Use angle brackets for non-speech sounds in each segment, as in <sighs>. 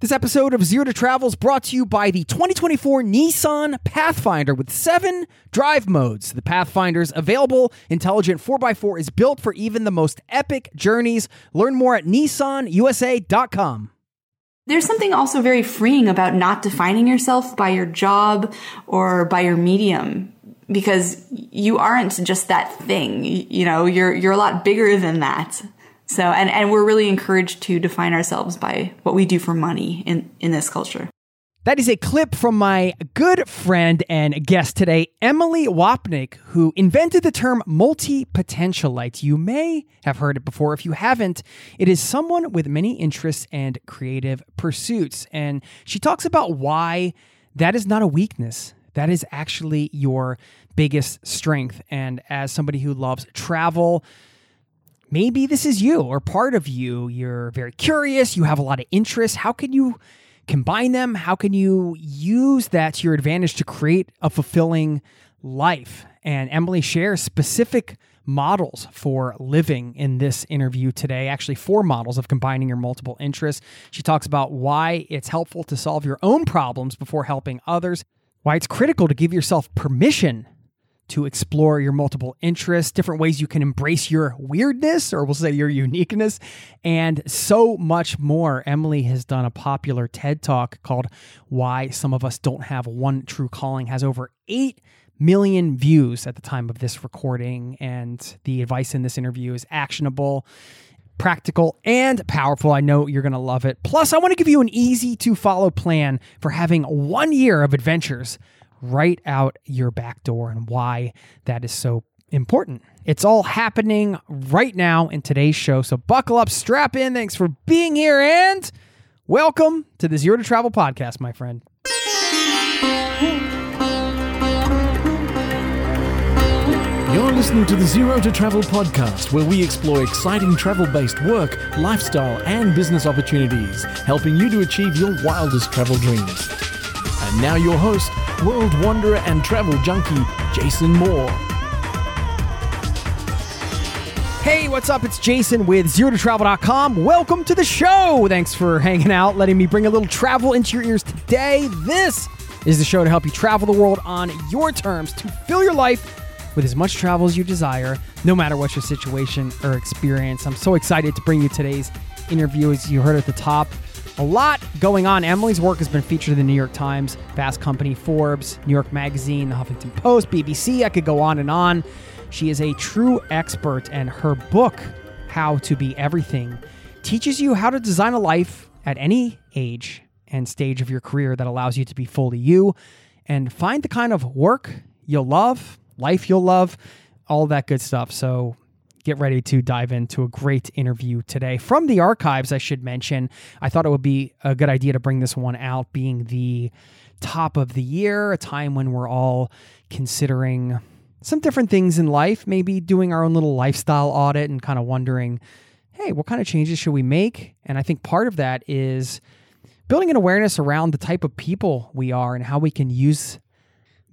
This episode of Zero to Travel is brought to you by the 2024 Nissan Pathfinder with seven drive modes. The Pathfinder's available intelligent 4x4 is built for even the most epic journeys. Learn more at nissanusa.com. There's something also very freeing about not defining yourself by your job or by your medium because you aren't just that thing. You know, you're you're a lot bigger than that. So, and, and we're really encouraged to define ourselves by what we do for money in, in this culture. That is a clip from my good friend and guest today, Emilie Wapnick, who invented the term multi potentialite. You may have heard it before. If you haven't, it is someone with many interests and creative pursuits. And she talks about why that is not a weakness. That is actually your biggest strength. And as somebody who loves travel, maybe this is you or part of you. You're very curious, you have a lot of interests. How can you combine them? How can you use that to your advantage to create a fulfilling life? And Emilie shares specific models for living in this interview today. Actually, four models of combining your multiple interests. She talks about why it's helpful to solve your own problems before helping others, why it's critical to give yourself permission to explore your multiple interests, different ways you can embrace your weirdness, or we'll say your uniqueness, and so much more. Emilie has done a popular TED talk called Why Some of Us Don't Have One True Calling, has over 8 million views at the time of this recording. And the advice in this interview is actionable practical, and powerful. I know you're going to love it. Plus, I want to give you an easy to follow plan for having one year of adventures right out your back door and why that is so important. It's all happening right now in today's show. So buckle up, strap in. Thanks for being here and welcome to the Zero to Travel podcast, my friend. You're listening to the Zero to Travel podcast, where we explore exciting travel based work, lifestyle, and business opportunities, helping you to achieve your wildest travel dreams. And now, your host, world wanderer and travel junkie, Jason Moore. Hey, what's up? It's Jason with ZeroToTravel.com. Welcome to the show. Thanks for hanging out, letting me bring a little travel into your ears today. This is the show to help you travel the world on your terms to fill your life with as much travel as you desire, no matter what your situation or experience. I'm so excited to bring you today's interview, as you heard at the top. A lot going on. Emilie's work has been featured in the New York Times, Fast Company, Forbes, New York Magazine, the Huffington Post, BBC. I could go on and on. She is a true expert, and her book, How to Be Everything, teaches you how to design a life at any age and stage of your career that allows you to be fully you and find the kind of work you'll love, life you'll love, all that good stuff. So get ready to dive into a great interview today from the archives. I should mention, I thought it would be a good idea to bring this one out, being the top of the year, a time when we're all considering some different things in life, maybe doing our own little lifestyle audit and kind of wondering, hey, what kind of changes should we make? And I think part of that is building an awareness around the type of people we are and how we can use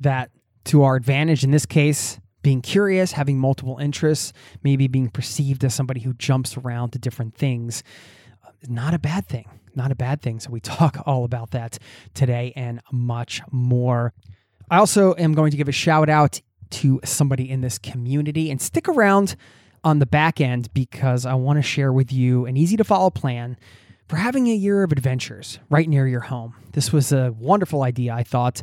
that to our advantage. In this case, being curious, having multiple interests, maybe being perceived as somebody who jumps around to different things. Uh, not a bad thing. Not a bad thing. So, we <laughs> talk all about that today and much more. I also am going to give a shout out to somebody in this community and stick around on the back end because I want to share with you an easy to follow plan for having a year of adventures right near your home. This was a wonderful idea, I thought,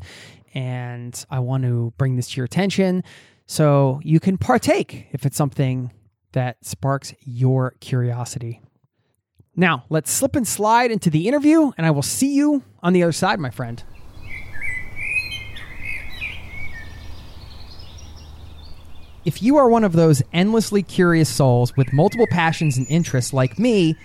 and I want to bring this to your attention so you can partake if it's something that sparks your curiosity. Now, let's slip and slide into the interview, and I will see you on the other side, my friend. If you are one of those endlessly curious souls with multiple passions and interests like me,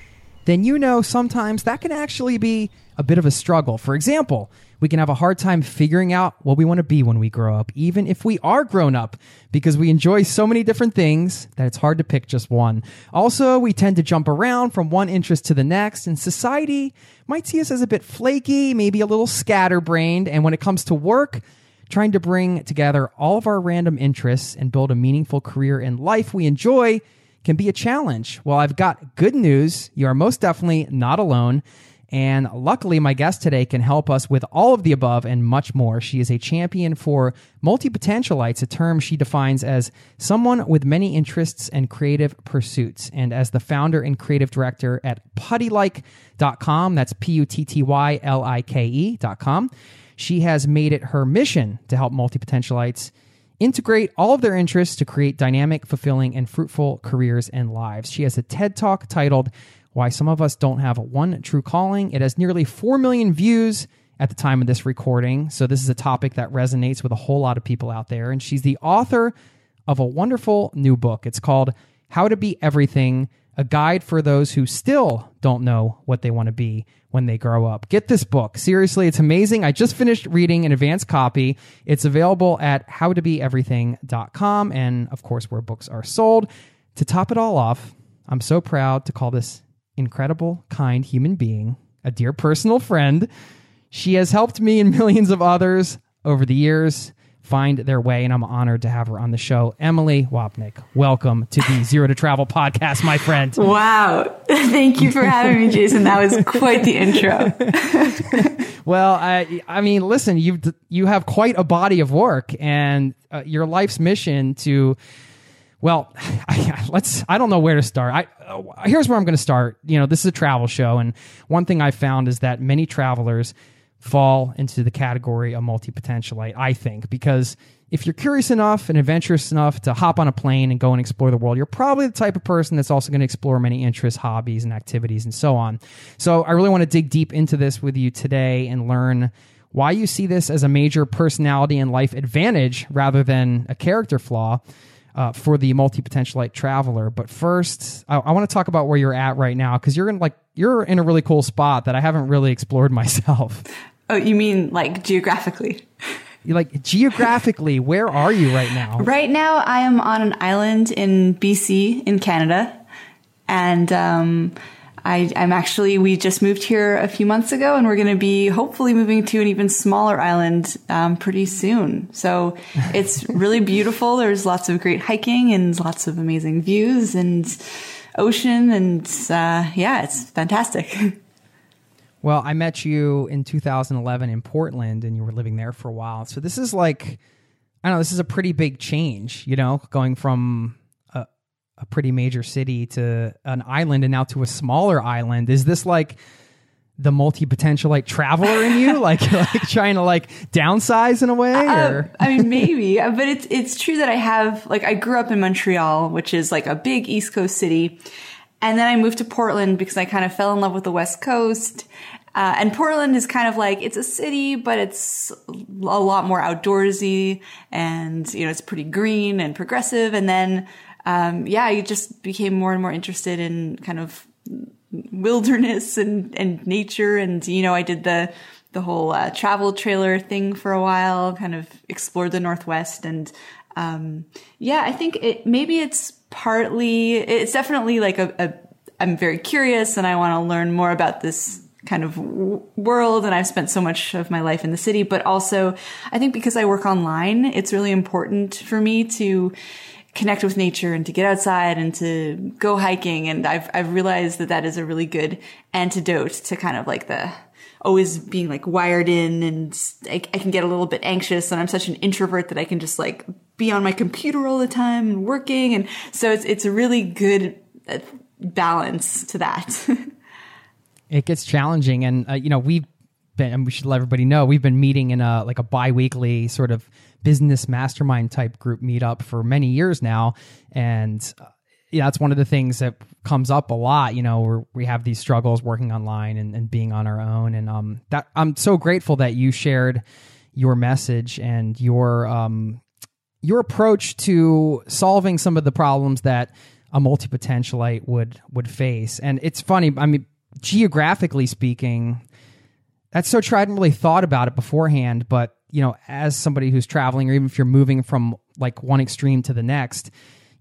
then you know sometimes that can actually be a bit of a struggle. For example, we can have a hard time figuring out what we want to be when we grow up, even if we are grown up, because we enjoy so many different things that it's hard to pick just one. Also, we tend to jump around from one interest to the next, and society might see us as a bit flaky, maybe a little scatterbrained. And when it comes to work, trying to bring together all of our random interests and build a meaningful career in life we enjoy can be a challenge. Well, I've got good news. You are most definitely not alone. And luckily, my guest today can help us with all of the above and much more. She is a champion for multi potentialites, a term she defines as someone with many interests and creative pursuits. And as the founder and creative director at puttylike.com, that's P U T T Y L I K E.com, she has made it her mission to help multi potentialites integrate all of their interests to create dynamic, fulfilling, and fruitful careers and lives. She has a TED Talk titled Why Some of Us Don't Have One True Calling. It has nearly 4 million views at the time of this recording. So, this is a topic that resonates with a whole lot of people out there. And she's the author of a wonderful new book. It's called How to Be Everything a guide for those who still don't know what they want to be when they grow up. Get this book. Seriously, it's amazing. I just finished reading an advanced copy. It's available at howtobeeverything.com and, of course, where books are sold. To top it all off, I'm so proud to call this incredible, kind human being a dear personal friend. She has helped me and <laughs> millions of others over the years find their way, and I'm honored to have her on the show. Emilie Wapnick, welcome to the Zero to Travel podcast, my friend. <laughs> Wow. <laughs> Thank you for having me, Jason. That was quite the intro. well, I, I mean, listen, you've, you have quite a body of work, and uh, your life's mission to well, <laughs> I, let's. I don't know where to start. I uh, here's where I'm going to start. You know, this is a travel show, and one thing I found is that many travelers fall into the category of multi potentialite, I think, because if you're curious enough and adventurous enough to hop on a plane and go and explore the world, you're probably the type of person that's also going to explore many interests, hobbies, and activities, and so on. So I really want to dig deep into this with you today and learn why you see this as a major personality and life advantage rather than a character flaw. Uh, for the multi potentialite traveler, but first, I, I want to talk about where you're at right now because you're in like you're in a really cool spot that I haven't really explored <laughs> myself. Oh, you mean like geographically? like geographically, where are you right now? Right now, I am on an island in BC in Canada, and um, I, am actually we just moved here a few months ago, and we're going to be hopefully moving to an even smaller island um, pretty soon. So it's <laughs> really beautiful. There's lots of great hiking and lots of amazing views and ocean, and uh, yeah, it's fantastic. <laughs> Well, I met you in 2011 in Portland, and you were living there for a while. So this is like, I don't know, this is a pretty big change, you know, going from a, pretty major city to an island and now to a smaller island. Is this like the multi potentialite traveler in you, <laughs> like like trying to like downsize in a way? Uh. I mean, maybe, <laughs> but it's it's true that I have like I grew up in Montreal, which is like a big East Coast city. And then I moved to Portland because I kind of fell in love with the West Coast. Uh, and Portland is kind of like, it's a city, but it's a lot more outdoorsy and, you know, it's pretty green and progressive. And then, um, yeah, I just became more and more interested in kind of wilderness and, and nature. And, you know, I did the, the whole uh, travel trailer thing for a while, kind of explored the Northwest. And, um, yeah, I think it, maybe it's partly, it's definitely like a, a I'm very curious and I want to learn more about this kind of world and I've spent so much of my life in the city, but also I think because I work online, it's really important for me to connect with nature and to get outside and to go hiking. And I've, I've realized that that is a really good antidote to kind of like the, always being like wired in and I, I, can get a little bit anxious and I'm such an introvert that I can just like be on my computer all the time and working. And so it's, it's a really good uh, balance to that. <laughs> it gets challenging. And, uh, you know, we've been, and we should let everybody know, we've been meeting in a, like a bi-weekly sort of business mastermind type group meetup for many years now. And, uh, yeah, that's one of the things that comes up a lot. You know, we have these struggles working online and, and being on our own, and um, that I'm so grateful that you shared your message and your um your approach to solving some of the problems that a multi potentialite would would face. And it's funny. I mean, geographically speaking, that's so true. I hadn't really thought about it beforehand, but you know, as somebody who's traveling, or even if you're moving from like one extreme to the next,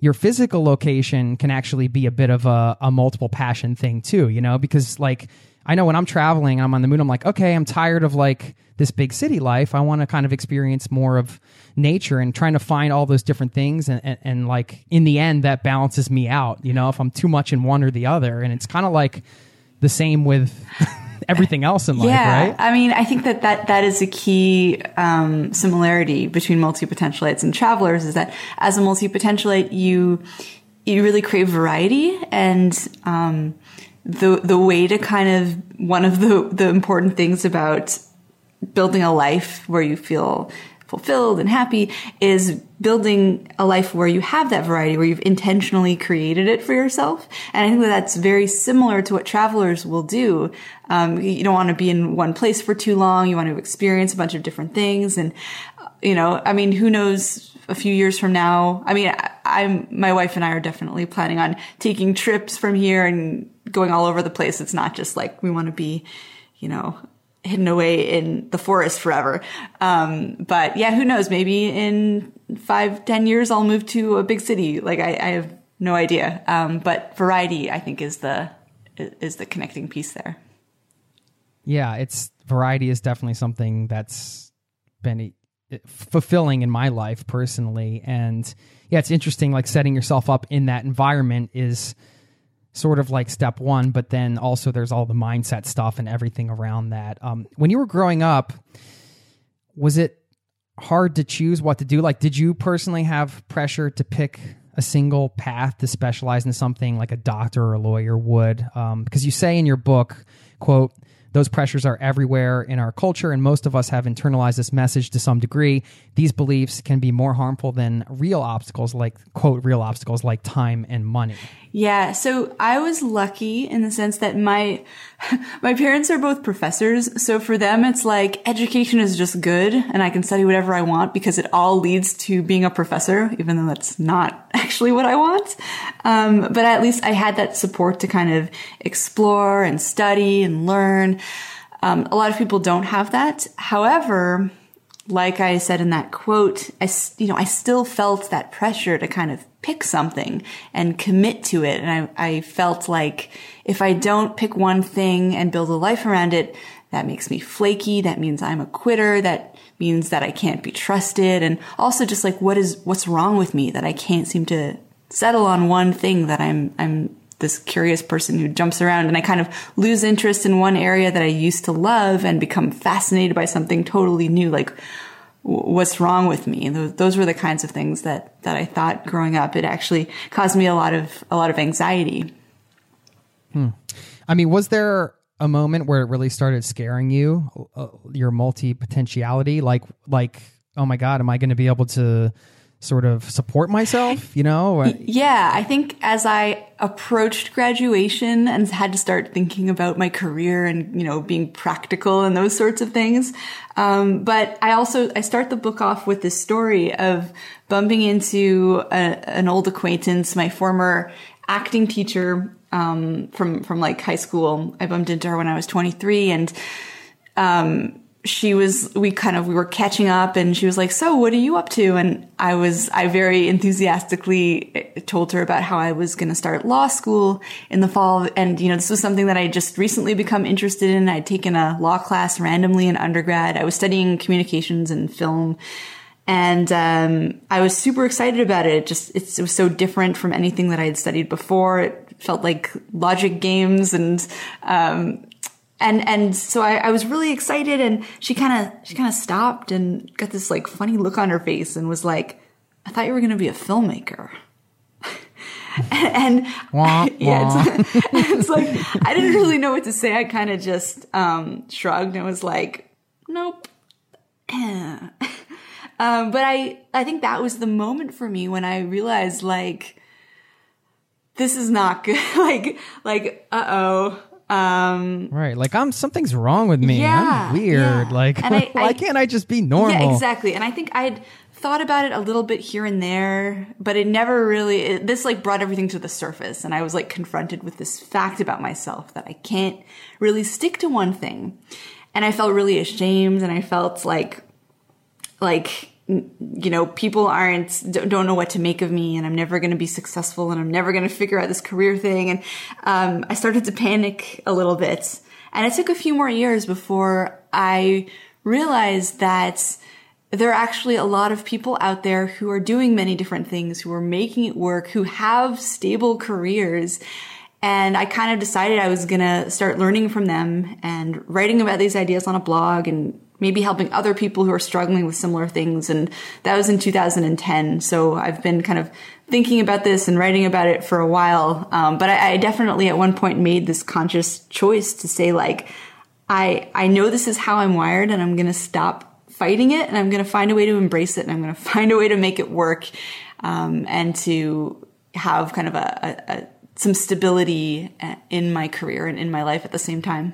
your physical location can actually be a bit of a, a multiple passion thing too. You know, because like I know when I'm traveling, I'm on the moon. I'm like, okay, I'm tired of like this big city life. I want to kind of experience more of nature and trying to find all those different things. And, and, and like in the end, that balances me out. You know, if I'm too much in one or the other, and it's kind of like the same with <laughs> everything else in life, yeah, right? I mean, I think that that, that is a key um, similarity between multi-potentialites and travelers is that as a multi-potentialite, you you really crave variety and um, the the way to kind of one of the the important things about building a life where you feel fulfilled and happy is building a life where you have that variety, where you've intentionally created it for yourself. And I think that that's very similar to what travelers will do. Um, you don't want to be in one place for too long. You want to experience a bunch of different things. And, you know, I mean, who knows a few years from now? I mean, I, am my wife and I are definitely planning on taking trips from here and going all over the place. It's not just like we want to be, you know, hidden away in the forest forever. Um, but yeah, who knows? Maybe in five, ten years, I'll move to a big city. Like I, I have no idea. Um, but variety, I think, is the is the connecting piece there. Yeah, it's variety is definitely something that's been fulfilling in my life personally, and yeah, it's interesting. Like setting yourself up in that environment is sort of like step one, but then also there's all the mindset stuff and everything around that. Um, when you were growing up, was it hard to choose what to do? Like, did you personally have pressure to pick a single path to specialize in something like a doctor or a lawyer would? Um, because you say in your book, quote, those pressures are everywhere in our culture, and most of us have internalized this message to some degree. These beliefs can be more harmful than real obstacles, like, quote, real obstacles like time and money. Yeah, so I was lucky in the sense that my <laughs> my parents are both professors, so for them it's like education is just good and I can study whatever I want because it all leads to being a professor, even though that's not <laughs> actually what I want. Um, but at least I had that support to kind of explore and study and learn. Um, a lot of people don't have that. However, like I said in that quote, I, you know, I still felt that pressure to kind of pick something and commit to it. And I, I felt like if I don't pick one thing and build a life around it, that makes me flaky. That means I'm a quitter. That means that I can't be trusted. And also just like, what is, what's wrong with me that I can't seem to settle on one thing that I'm, I'm this curious person who jumps around and I kind of lose interest in one area that I used to love and become fascinated by something totally new. Like, what's wrong with me? Those were the kinds of things that, that I thought growing up. It actually caused me a lot of, a lot of anxiety. Hmm. I mean, was there a moment where it really started scaring you, uh, your multi potentiality? Like, like, oh my God, am I going to be able to sort of support myself, you know? Yeah, I think as I approached graduation and had to start thinking about my career and, you know, being practical and those sorts of things. Um, but I also, I start the book off with this story of bumping into a, an old acquaintance, my former acting teacher, um, from, from like high school. I bumped into her when I was 23 and, um, she was we kind of we were catching up and she was like so what are you up to? And i was i very enthusiastically eh, told her about how i was going to start law school in the fall. And you know this was something that i just recently become interested in. I'd taken a law class randomly in undergrad. I was studying communications and film. And um, i was super excited about it, it just it was so different from anything that i had studied before. It felt like logic games and um, and and so I, I was really excited and she kind of she kind of stopped and got this like funny look on her face and was like i thought you were going to be a filmmaker <laughs> and, wah, <laughs> yeah it's, <laughs> it's, like i didn't really know what to say i kind of just um, shrugged and was like nope um, but i i think that was the moment for me when i realized like this is not good. like, like, uh oh. Um, right. Like I'm something's wrong with me. Yeah, I'm weird. yeah. Like I- <laughs> why I- can't I just be normal? Yeah, exactly. And I think I'd thought about it a little bit here and there, but it never really, it, this like brought everything to the surface. And I was like confronted with this fact about myself that I can't really stick to one thing. And I felt really ashamed and I felt like, like, you know, people aren't, don't know what to make of me and I'm never going to be successful and I'm never going to figure out this career thing. And, um, I started to panic a little bit. And it took a few more years before I realized that there are actually a lot of people out there who are doing many different things, who are making it work, who have stable careers. And I kind of decided I was going to start learning from them and writing about these ideas on a blog and maybe helping other people who are struggling with similar things. And that was in 2010. So I've been kind of thinking about this and writing about it for a while. Um, but I, I definitely at one point made this conscious choice to say like, I, I know this is how I'm wired and I'm going to stop fighting it and I'm going to find a way to embrace it and I'm going <laughs> to find a way to make it work. Um, and to have kind of a, a, a some stability uh, in my career and in my life at the same time.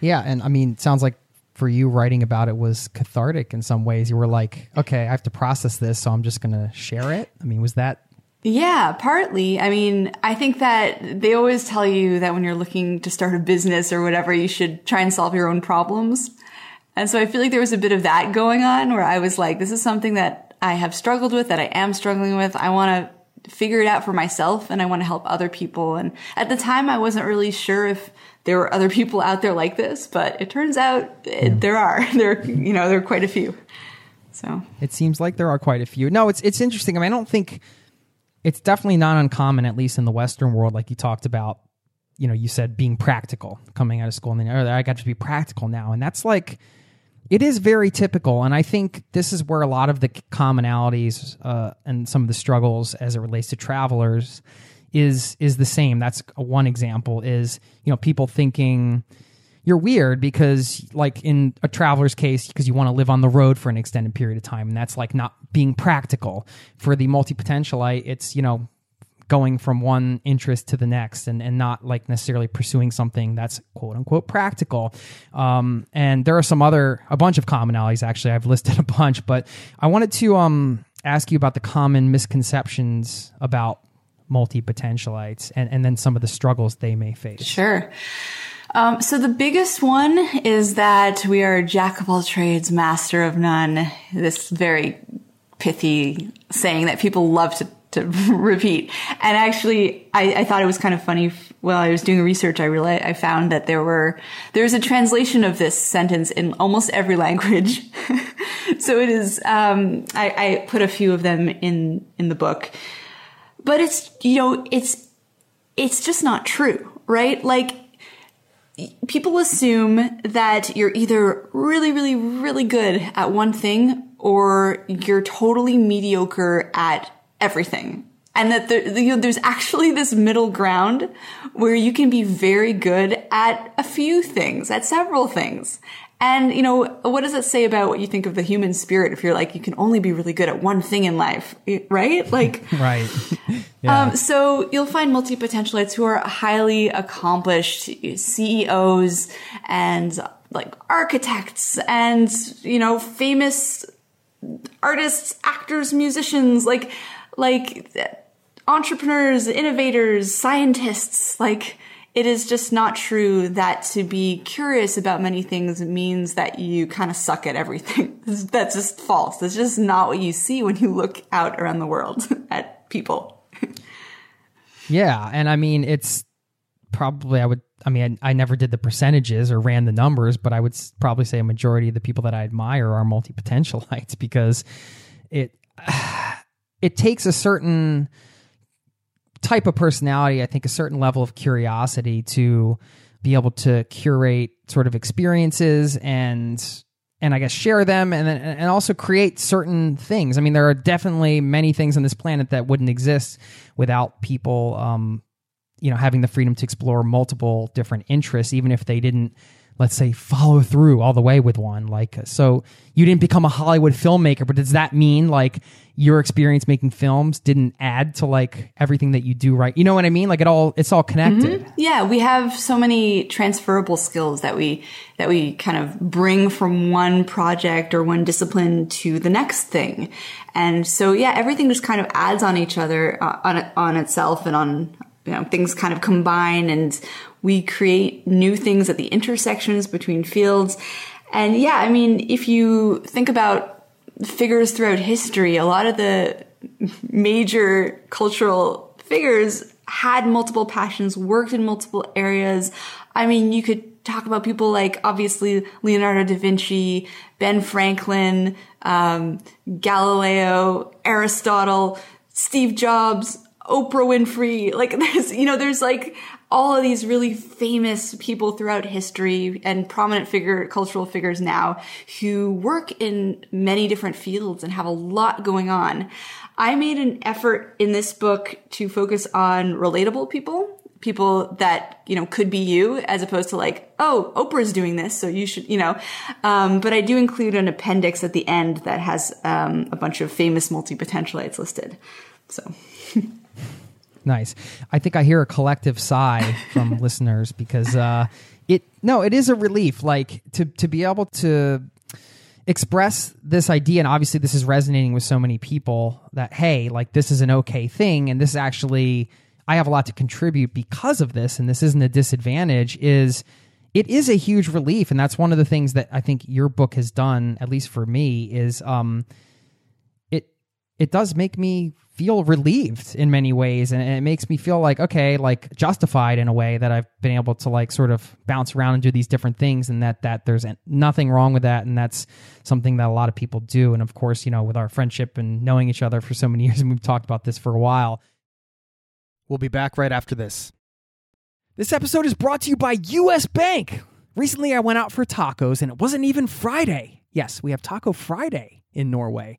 Yeah, and I mean, sounds like for you writing about it was cathartic in some ways. You were like, okay, I have to process this, so I'm just going to share it. I mean, was that Yeah, partly. I mean, I think that they always tell you that when you're looking to start a business or whatever, you should try and solve your own problems. And so I feel like there was a bit of that going on where I was like, this is something that I have struggled with, that I am struggling with. I want to figure it out for myself and I want to help other people. And at the time, I wasn't really sure if there were other people out there like this, but it turns out it, there are. <laughs> There, you know, there are quite a few. So It seems like there are quite a few. No, it's it's interesting. I mean, I don't think it's definitely not uncommon, at least in the Western world, like you talked about. You know, you said being practical coming out of school, and then oh, I got to be practical now, and that's like it is very typical. And I think this is where a lot of the commonalities uh, and some of the struggles as it relates to travelers is is the same. That's one example. Is you know people thinking you're weird because like in a traveler's case because you want to live on the road for an extended period of time and that's like not being practical for the multi-potentialite it's you know going from one interest to the next and, and not like necessarily pursuing something that's quote unquote practical um, and there are some other a bunch of commonalities actually i've listed a bunch but i wanted to um, ask you about the common misconceptions about multi-potentialites and, and then some of the struggles they may face Sure. Um, so the biggest one is that we are jack of all trades, master of none. This very pithy saying that people love to, to <laughs> repeat. And actually, I, I thought it was kind of funny. While I was doing research, I realized I found that there were there's a translation of this sentence in almost every <laughs> language. so it is. Um, I, I put a few of them in in the book, but it's you know it's it's just not true, right? Like people assume that you're either really, really, really good at one thing or you're totally mediocre at everything. And that there, you know, there's actually this middle ground where you can be very good at a few things, at several things. And, you know, what does it say about what you think of the human spirit if you're like, you can only be really good at one thing in life, right? Like, <laughs> right <laughs> yeah. um, so you'll find multi potentialites who are highly accomplished CEOs and like architects and, you know, famous artists, actors, musicians, like, like entrepreneurs, innovators, scientists, like, it is just not true that to be curious about many things means that you kind of suck at everything. <laughs> That's just false. That's just not what you see when you look out around the world <laughs> at people. Yeah, and I mean it's probably I would I mean I, I, never did the percentages or ran the numbers, but I would probably say a majority of the people that I admire are multi potentialites <laughs> because it <sighs> it takes a certain type of personality, I think a certain level of curiosity to be able to curate sort of experiences and and I guess share them and and also create certain things. I mean, there are definitely many things on this planet that wouldn't exist without people, um, you know, having the freedom to explore multiple different interests, even if they didn't let's say follow through all the way with one like so you didn't become a hollywood filmmaker but does that mean like your experience making films didn't add to like everything that you do right? You know what i mean? Like it all it's all connected. Yeah, we have so many transferable skills that we that we kind of bring from one project or one discipline to the next thing. And so yeah, everything just kind of adds on each other uh, on on itself and on you know things kind of combine and we create new things at the intersections between fields. And yeah, I mean, if you think about figures throughout history, a lot of the major cultural figures had multiple passions, worked in multiple areas. I mean, you could talk about people like obviously Leonardo da Vinci, Ben Franklin, um, Galileo, Aristotle, Steve Jobs, Oprah Winfrey. Like <laughs> there's, you know, there's like all of these really famous people throughout history and prominent figure, cultural figures now who work in many different fields and have a lot going on. I made an effort in this book to focus on relatable people, people that, you know, could be you as opposed to like, oh, Oprah's doing this, so you should, you know. Um, but I do include an appendix at the end that has um, a bunch of famous multi-potentialites listed. So. <laughs> Nice. I think I hear a collective sigh from <laughs> listeners because uh, it no, it is a relief. Like to to be able to express this idea, and obviously this is resonating with so many people that hey, like this is an okay thing, and this actually I have a lot to contribute because of this, and this isn't a disadvantage. Is it is a huge relief, and that's one of the things that I think your book has done, at least for me, is um, it it does make me feel relieved in many ways. And it makes me feel like okay like justified in a way that i've been able to like sort of bounce around and do these different things and that that there's nothing wrong with that. And that's something that a lot of people do. And of course you know with our friendship and knowing each other for so many <laughs> years and we've talked about this for a while. We'll be back right after this. This episode is brought to you by us bank. Recently i went out for tacos and it wasn't even friday. Yes we have taco friday in norway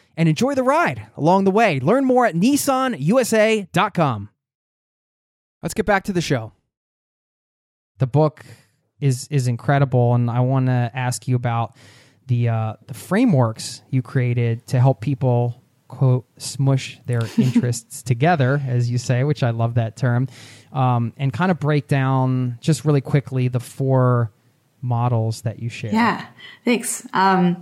and enjoy the ride along the way. Learn more at nissanusa.com. Let's get back to the show. The book is is incredible and I want to ask you about the uh, the frameworks you created to help people quote smush their <laughs> interests together as you say which i love that term um, and kind of break down just really quickly the four models that you share Yeah, thanks. Um,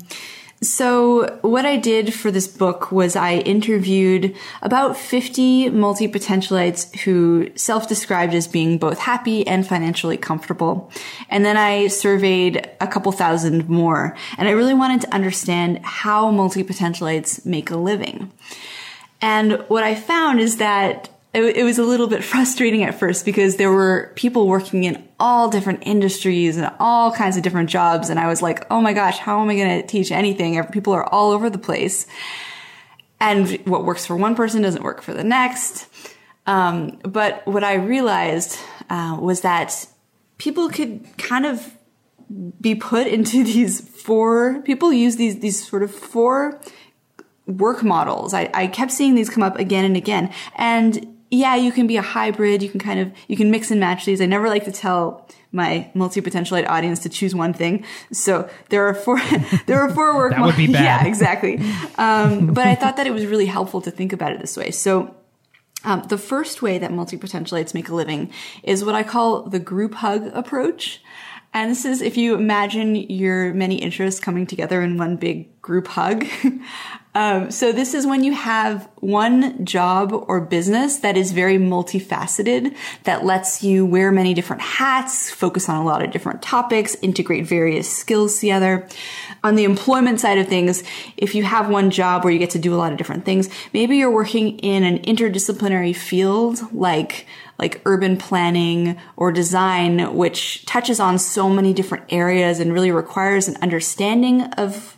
So, what I did for this book was I interviewed about 50 multi potentialites who self described as being both happy and financially comfortable. And then I surveyed a couple thousand more. And I really wanted to understand how multi potentialites make a living. And what I found is that it, it, was a little bit frustrating at first because there were people working in all different industries and all kinds of different jobs. And I was like, oh my gosh, how am I going to teach anything? People are all over the place. And what works for one person doesn't work for the next. Um, but what I realized uh, was that people could kind of be put into <laughs> these four, people use these, these sort of four work models. I, I kept seeing these come up again and again. And yeah, you can be a hybrid. You can kind of, you can mix and match these. I never like to tell my multi-potentialite audience to choose one thing. So there are four, <laughs> there are four work. that would be <laughs> bad. Yeah, exactly. Um, but I thought that it was really helpful to think about it this way. So, um, the first way that multi-potentialites make a living is what I call the group hug approach. And this is if you imagine your many interests coming together in one big group hug. <laughs> Um, so this is when you have one job or business that is very multifaceted, that lets you wear many different hats, focus on a lot of different topics, integrate various skills together. On the employment side of things, if you have one job where you get to do a lot of different things, maybe you're working in an interdisciplinary field like like urban planning or design, which touches on so many different areas and really requires an understanding of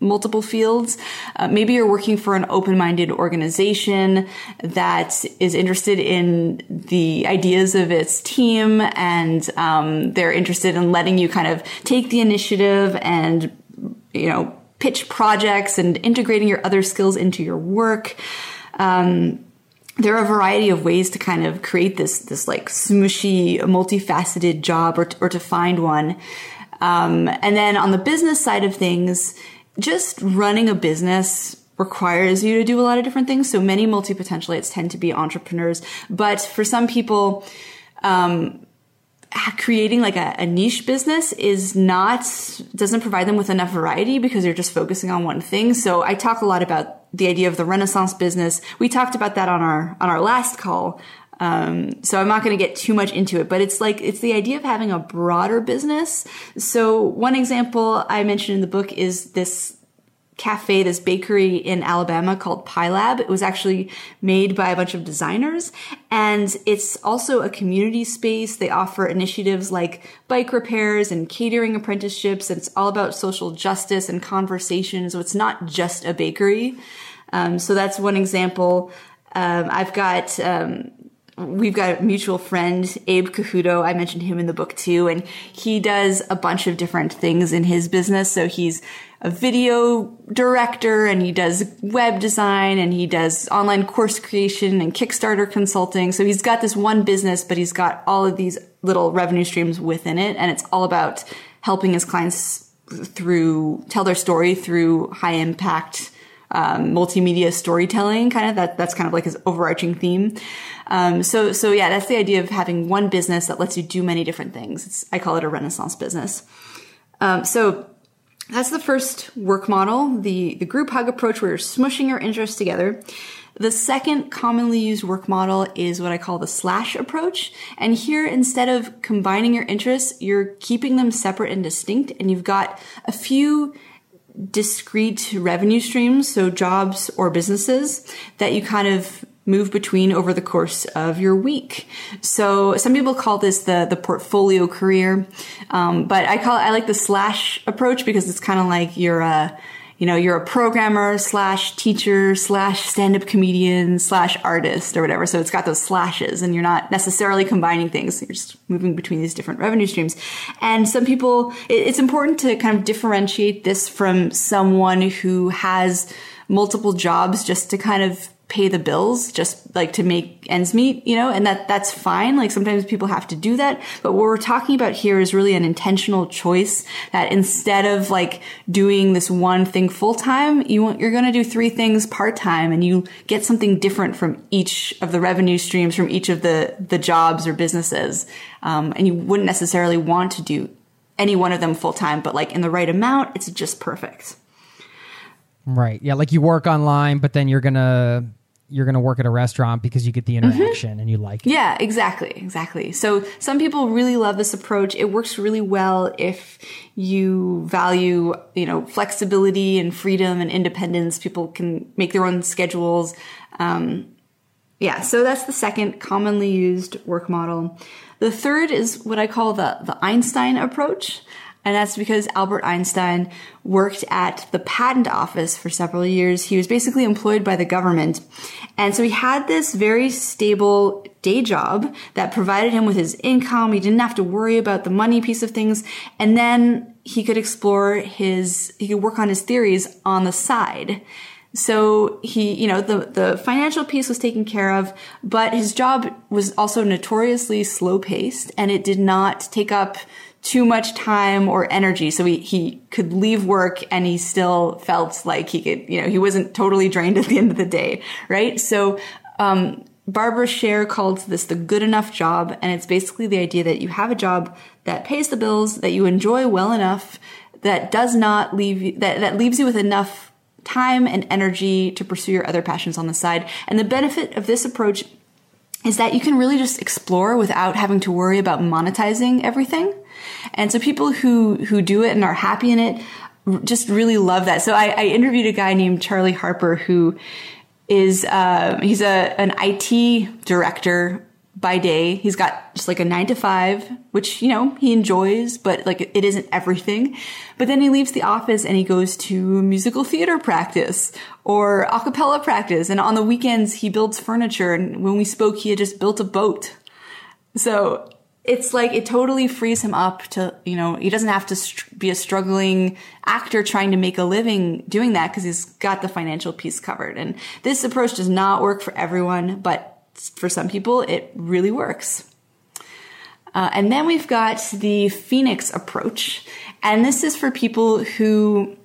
multiple fields. Uh, maybe you're working for an open-minded organization that is interested in the ideas of its team and um, they're interested in letting you kind of take the initiative and you know pitch projects and integrating your other skills into your work um, there are a variety of ways to kind of create this this like smushy multifaceted job or, to, or to find one um, and then on the business side of things just running a business requires you to do a lot of different things. So many multi potentialites tend to be entrepreneurs, but for some people, um, creating like a, a, niche business is not doesn't provide them with enough variety because you're just focusing on one thing. So I talk a lot about the idea of the renaissance business. We talked about that on our on our last call. Um, so I'm not going to get too much into it, but it's like it's the idea of having a broader business. So one example I mentioned in the book is this cafe, this bakery in Alabama called Pie Lab. It was actually made by a bunch of designers and it's also a community space. They offer initiatives like bike repairs and catering apprenticeships. And it's all about social justice and conversation. So it's not just a bakery. Um, so that's one example. Um, I've got um, we've got a mutual friend, Abe Cajudo. I mentioned him in the book too, and he does a bunch of different things in his business. So he's a video director and he does web design and he does online course creation and Kickstarter consulting. So he's got this one business, but he's got all of these little revenue streams within it. And it's all about helping his clients through tell their story through high impact um, multimedia storytelling kind of that that's kind of like his overarching theme um, so so yeah that's the idea of having one business that lets you do many different things it's, i call it a renaissance business um, so that's the first work model the the group hug approach where you're smushing your interests together the second commonly used work model is what I call the slash approach. And here, instead of combining your interests, you're keeping them separate and distinct. And you've got a few discrete revenue streams, so jobs or businesses that you kind of move between over the course of your week. So some people call this the the portfolio career, um, but I call it, I like the slash approach because it's kind of like you're a you know, you're a programmer slash teacher slash stand-up comedian slash artist or whatever. So it's got those slashes and you're not necessarily combining things. You're just moving between these different revenue streams. And some people, it's important to kind of differentiate this from someone who has multiple jobs just to kind of pay the bills just like to make ends meet, you know, and that that's fine. Like sometimes people have to do that. But what we're talking about here is really an intentional choice that instead of like doing this one thing full time, you want, you're going to do three things part time and you get something different from each of the revenue streams from each of the, the jobs or businesses. Um, and you wouldn't necessarily want to do any one of them full time, but like in the right amount, it's just perfect. Right. Yeah, like you work online, but then you're gonna you're gonna work at a restaurant because you get the interaction and you like it. Yeah, exactly, exactly. So some people really love this approach. It works really well if you value, you know, flexibility and freedom and independence. People can make their own schedules. Um, yeah, so that's the second commonly used work model. The third is what I call the, the Einstein approach. And that's because Albert Einstein worked at the patent office for several years. He was basically employed by the government. And so he had this very stable day job that provided him with his income. He didn't have to worry about the money piece of things. And then he could explore his, he could work on his theories on the side. So he, you know, the, the financial piece was taken care of, but his job was also notoriously slow paced and it did not take up too much time or energy. So he, he could leave work and he still felt like he could, you know, he wasn't totally drained at the end of the day, right? So, um, Barbara Sher calls this the good enough job. And it's basically the idea that you have a job that pays the bills, that you enjoy well enough, that does not leave you, that, that leaves you with enough time and energy to pursue your other passions on the side. And the benefit of this approach is that you can really just explore without having to worry about monetizing everything. And so people who, who do it and are happy in it just really love that. So I, I interviewed a guy named Charlie Harper who is, uh, he's a, an IT director by day. He's got just like a nine to five, which, you know, he enjoys, but like it isn't everything. But then he leaves the office and he goes to musical theater practice or a cappella practice. And on the weekends, he builds furniture. And when we spoke, he had just built a boat. So it's like it totally frees him up to, you know, he doesn't have to be a struggling actor trying to make a living doing that because he's got the financial piece covered. And this approach does not work for everyone, but for some people, it really works. Uh, and then we've got the Phoenix approach. And this is for people who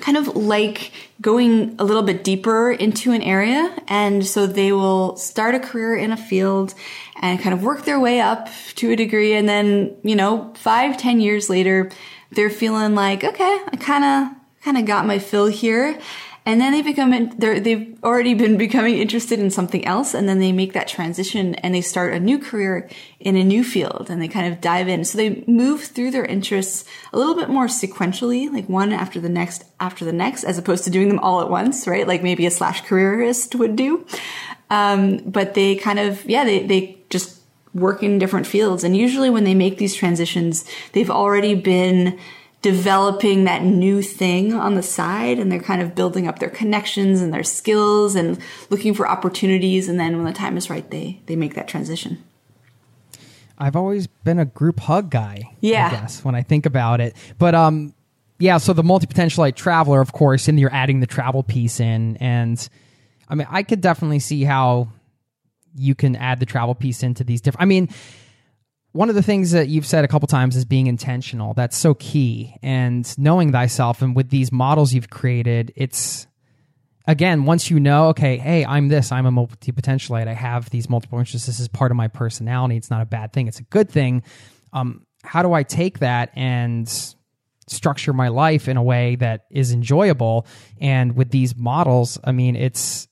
kind of like going a little bit deeper into an area. And so they will start a career in a field and kind of work their way up to a degree. And then, you know, five, ten years later, they're feeling like, okay, I kind of, kind of got my fill here and then they become they've already been becoming interested in something else and then they make that transition and they start a new career in a new field and they kind of dive in. So they move through their interests a little bit more sequentially like one after the next after the next as opposed to doing them all at once right? Like maybe a slash careerist would do. Um, but they kind of yeah they, they just work in different fields. And usually when they make these transitions they've already been developing that new thing on the side and they're kind of building up their connections and their skills and looking for opportunities and then when the time is right they they make that transition. I've always been a group hug guy yeah. i guess when i think about it. But um yeah so the multi-potentialite traveler of course and you're adding the travel piece in and i mean i could definitely see how you can add the travel piece into these different i mean one of the things that you've said a couple times is being intentional. That's so key. And knowing thyself and with these models you've created, it's again, once you know, okay, hey, I'm this, I'm a multi potentialite, I have these multiple interests, this is part of my personality. It's not a bad thing, it's a good thing. Um, how do I take that and structure my life in a way that is enjoyable? And with these models, I mean, it's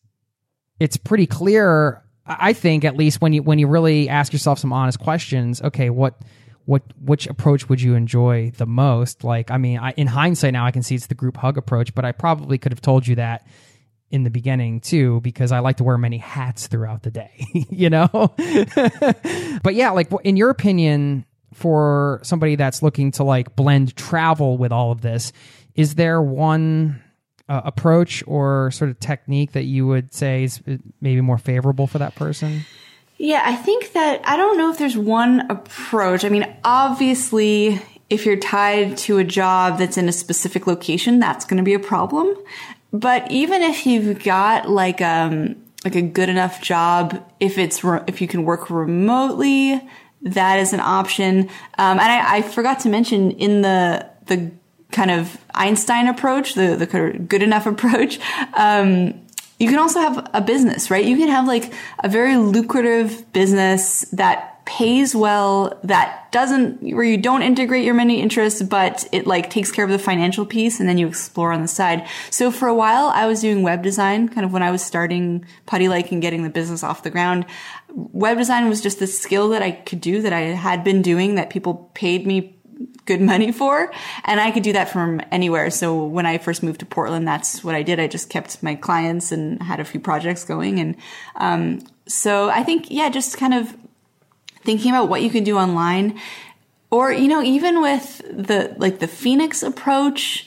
it's pretty clear I think at least when you when you really ask yourself some honest questions, okay, what what which approach would you enjoy the most? Like, I mean, I, in hindsight now, I can see it's the group hug approach, but I probably could have told you that in the beginning too, because I like to wear many hats throughout the day, <laughs> you know. <laughs> but yeah, like in your opinion, for somebody that's looking to like blend travel with all of this, is there one uh, approach or sort of technique that you would say is uh, maybe more favorable for that person? Yeah, I think that I don't know if there's one approach. I mean, obviously, if you're tied to a job that's in a specific location, that's going to be a problem. But even if you've got like um like a good enough job, if it's re- if you can work remotely, that is an option. Um, and I, I forgot to mention in the the kind of Einstein approach, the, the good enough <laughs> approach, um, you can also have a business, right? You can have like a very lucrative business that pays well, that doesn't, where you don't integrate your many interests, but it like takes care of the financial piece and then you explore on the side. So for a while, I was doing web design, kind of when I was starting Puttylike and getting the business off the ground. Web design was just the skill that I could do that I had been doing that people paid me good money for. And I could do that from anywhere. So when I first moved to Portland, that's what I did. I just kept my clients and had a few projects going. And, um, so I think, yeah, just kind of thinking about what you can do online or, you know, even with the, like the Phoenix approach,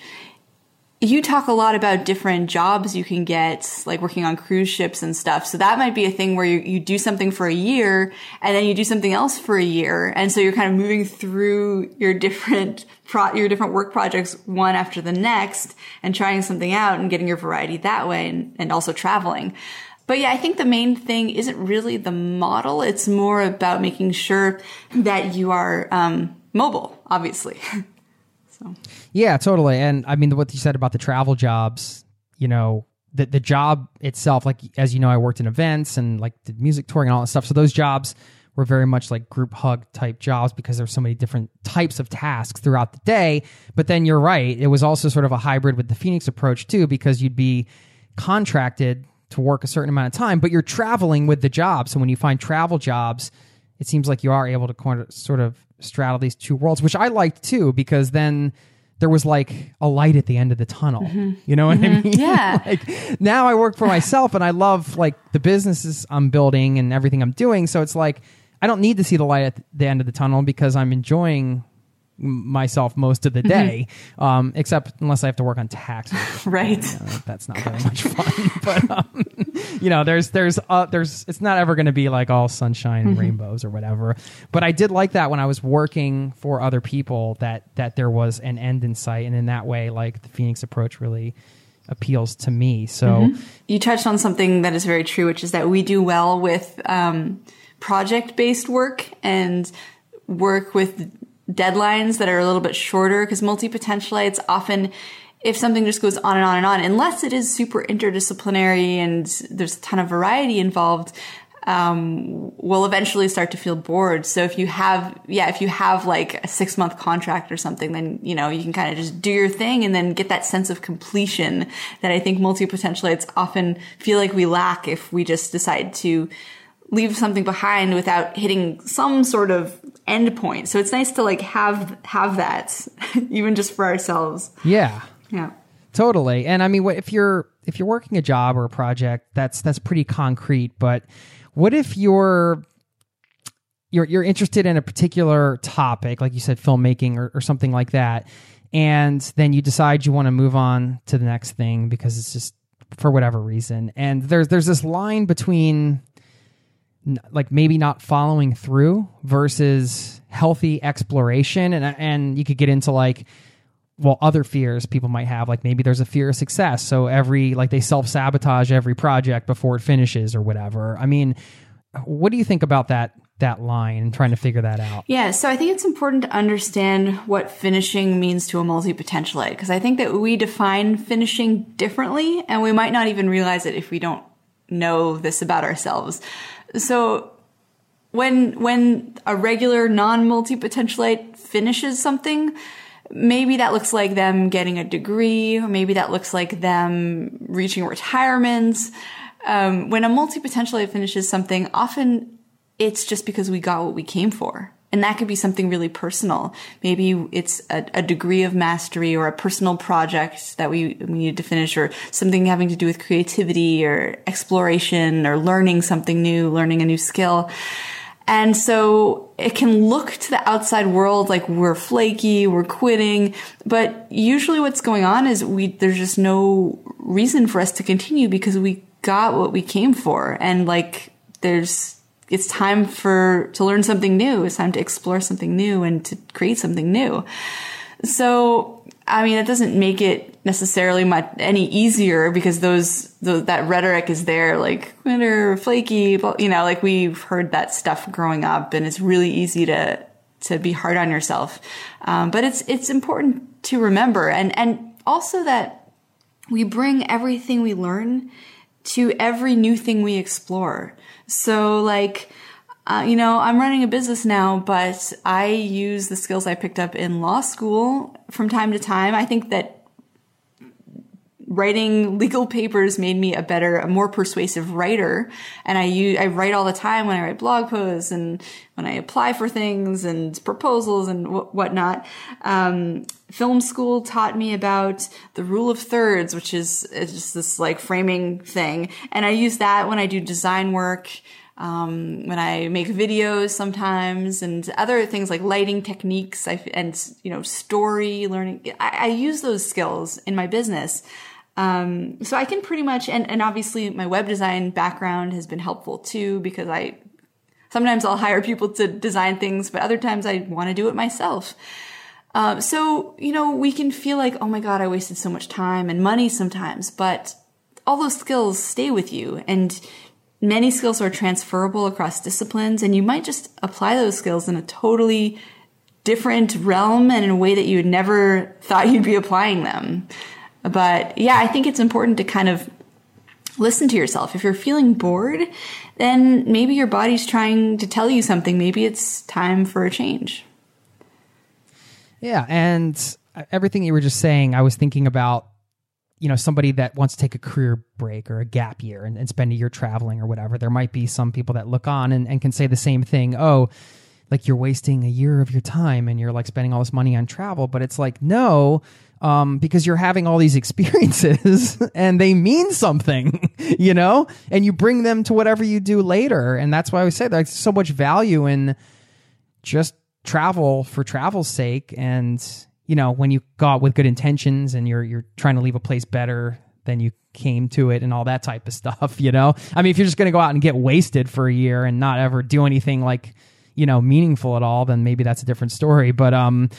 you talk a lot about different jobs you can get, like working on cruise ships and stuff. So that might be a thing where you, you do something for a year and then you do something else for a year. And so you're kind of moving through your different pro, your different work projects one after the next and trying something out and getting your variety that way and, and also traveling. But yeah, I think the main thing isn't really the model. It's more about making sure that you are um, mobile, obviously. <laughs> so. Yeah, totally. And I mean, what you said about the travel jobs, you know, the the job itself, like as you know, I worked in events and like did music touring and all that stuff. So those jobs were very much like group hug type jobs because there's so many different types of tasks throughout the day. But then you're right, it was also sort of a hybrid with the Phoenix approach too, because you'd be contracted to work a certain amount of time, but you're traveling with the job. So when you find travel jobs, it seems like you are able to sort of straddle these two worlds, which I liked too, because then there was like a light at the end of the tunnel. Mm-hmm. You know what mm-hmm. I mean? <laughs> Yeah. like now I work for myself and I love like the businesses I'm building and everything I'm doing. So it's like I don't need to see the light at the end of the tunnel because I'm enjoying myself most of the mm-hmm. day, mm-hmm. um, except unless I have to work on taxes. <laughs> right. You know, that's not very much fun. <laughs> but um, you know, there's there's uh, there's it's not ever going to be like all sunshine and mm-hmm. rainbows or whatever. But I did like that when I was working for other people that that there was an end in sight, and in that way, like the Phoenix approach really appeals to me. So mm-hmm. you touched on something that is very true, which is that we do well with um, project based work and work with deadlines that are a little bit shorter because multi-potentialites often if something just goes on and on and on, unless it is super interdisciplinary and there's a ton of variety involved, um, will eventually start to feel bored. So if you have, yeah, if you have like a six month contract or something, then, you know, you can kind of just do your thing and then get that sense of completion that I think multi-potentialites often feel like we lack if we just decide to leave something behind without hitting some sort of end point. So it's nice to like have have that <laughs> even just for ourselves. Yeah. Yeah. Totally. And I mean if you're if you're working a job or a project, that's that's pretty concrete, but what if you're you're you're interested in a particular topic, like you said filmmaking or, or something like that, and then you decide you want to move on to the next thing because it's just for whatever reason. And there's there's this line between like maybe not following through versus healthy exploration. And and you could get into like well other fears people might have like maybe there's a fear of success. So every like they self-sabotage every project before it finishes or whatever. I mean what do you think about that that line and trying to figure that out? Yeah so i think it's important to understand what finishing means to a multi-potentialite because i think that we define finishing differently and we might not even realize it if we don't know this about ourselves so when when a regular non-multi potentialite finishes something, maybe that looks like them getting a degree, maybe that looks like them reaching retirement. Um, when a multi potentialite finishes something, often it's just because we got what we came for. And that could be something really personal. Maybe it's a, a, degree of mastery or a personal project that we, we need to finish or something having to do with creativity or exploration or learning something new, learning a new skill. And so it can look to the outside world like we're flaky, we're quitting, but usually what's going on is we, there's just no reason for us to continue because we got what we came for. And like, there's, it's time for to learn something new. It's time to explore something new and to create something new. So, I mean, it doesn't make it necessarily much any easier because those, those that rhetoric is there, like winter, flaky, you know, like we've heard that stuff growing up, and it's really easy to to be hard on yourself. Um, but it's it's important to remember, and and also that we bring everything we learn to every new thing we explore. So like, uh, you know, I'm running a business now, but I use the skills I picked up in law school from time to time. I think that writing legal papers made me a better, a more persuasive writer. And I use, I write all the time when I write blog posts and when I apply for things and proposals and whatnot. Um, film school taught me about the rule of thirds, which is just this like framing thing. And I use that when I do design work. Um, when I make videos sometimes and other things like lighting techniques and, you know, story learning. I, I use those skills in my business. Um, so I can pretty much, and, and obviously my web design background has been helpful too because I sometimes I'll hire people to design things, but other times I want to do it myself. Um, so, you know, we can feel like, oh my God, I wasted so much time and money sometimes, but all those skills stay with you and many skills are transferable across disciplines and you might just apply those skills in a totally different realm and in a way that you had never thought you'd be applying them. But yeah, I think it's important to kind of listen to yourself. If you're feeling bored, then maybe your body's trying to tell you something. Maybe it's time for a change. Yeah, and everything you were just saying, I was thinking about you know somebody that wants to take a career break or a gap year and, and spend a year traveling or whatever. There might be some people that look on and, and can say the same thing oh like you're wasting a year of your time and you're like spending all this money on travel. But it's like no um, because you're having all these <laughs> experiences and they mean something, <laughs> you know, and you bring them to whatever you do later. And that's why I say there's so much value in just travel for travel's sake. And, you know, when you go out with good intentions and you're, you're trying to leave a place better than you came to it and all that type of <laughs> stuff, you know, I mean, if you're just going to go out and get wasted for a year and not ever do anything like, you know, meaningful at all, then maybe that's a different story. But, um,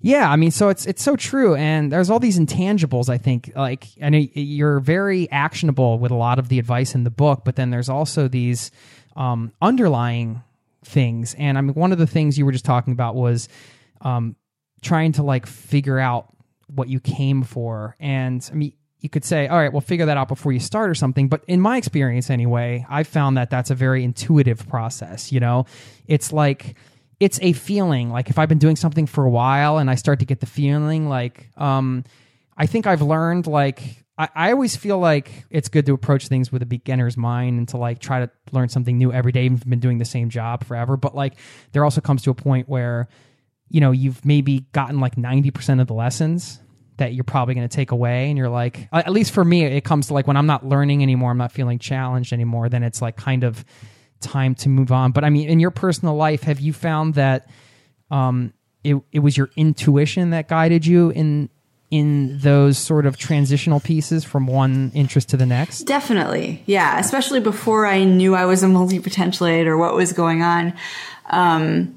yeah, I mean, so it's it's so true, and there's all these intangibles. I think, like, and you're very actionable with a lot of the advice in the book, but then there's also these um, underlying things. And I mean, one of the things you were just talking about was um, trying to like figure out what you came for. And I mean, you could say, all right, well, figure that out before you start or something. But in my experience, anyway, I found that that's a very intuitive process. You know, it's like it's a feeling like if i've been doing something for a while and i start to get the feeling like um i think i've learned like I, I always feel like it's good to approach things with a beginner's mind and to like try to learn something new every day. You've been doing the same job forever. But like there also comes to a point where you know you've maybe gotten like 90% of the lessons that you're probably going to take away. And you're like at least for me it comes to like when i'm not learning anymore i'm not feeling challenged anymore then it's like kind of time to move on. But I mean, in your personal life, have you found that um, it it was your intuition that guided you in in those sort of transitional pieces from one interest to the next? Definitely, yeah. Especially before I knew I was a multi potentialite or what was going on. Um,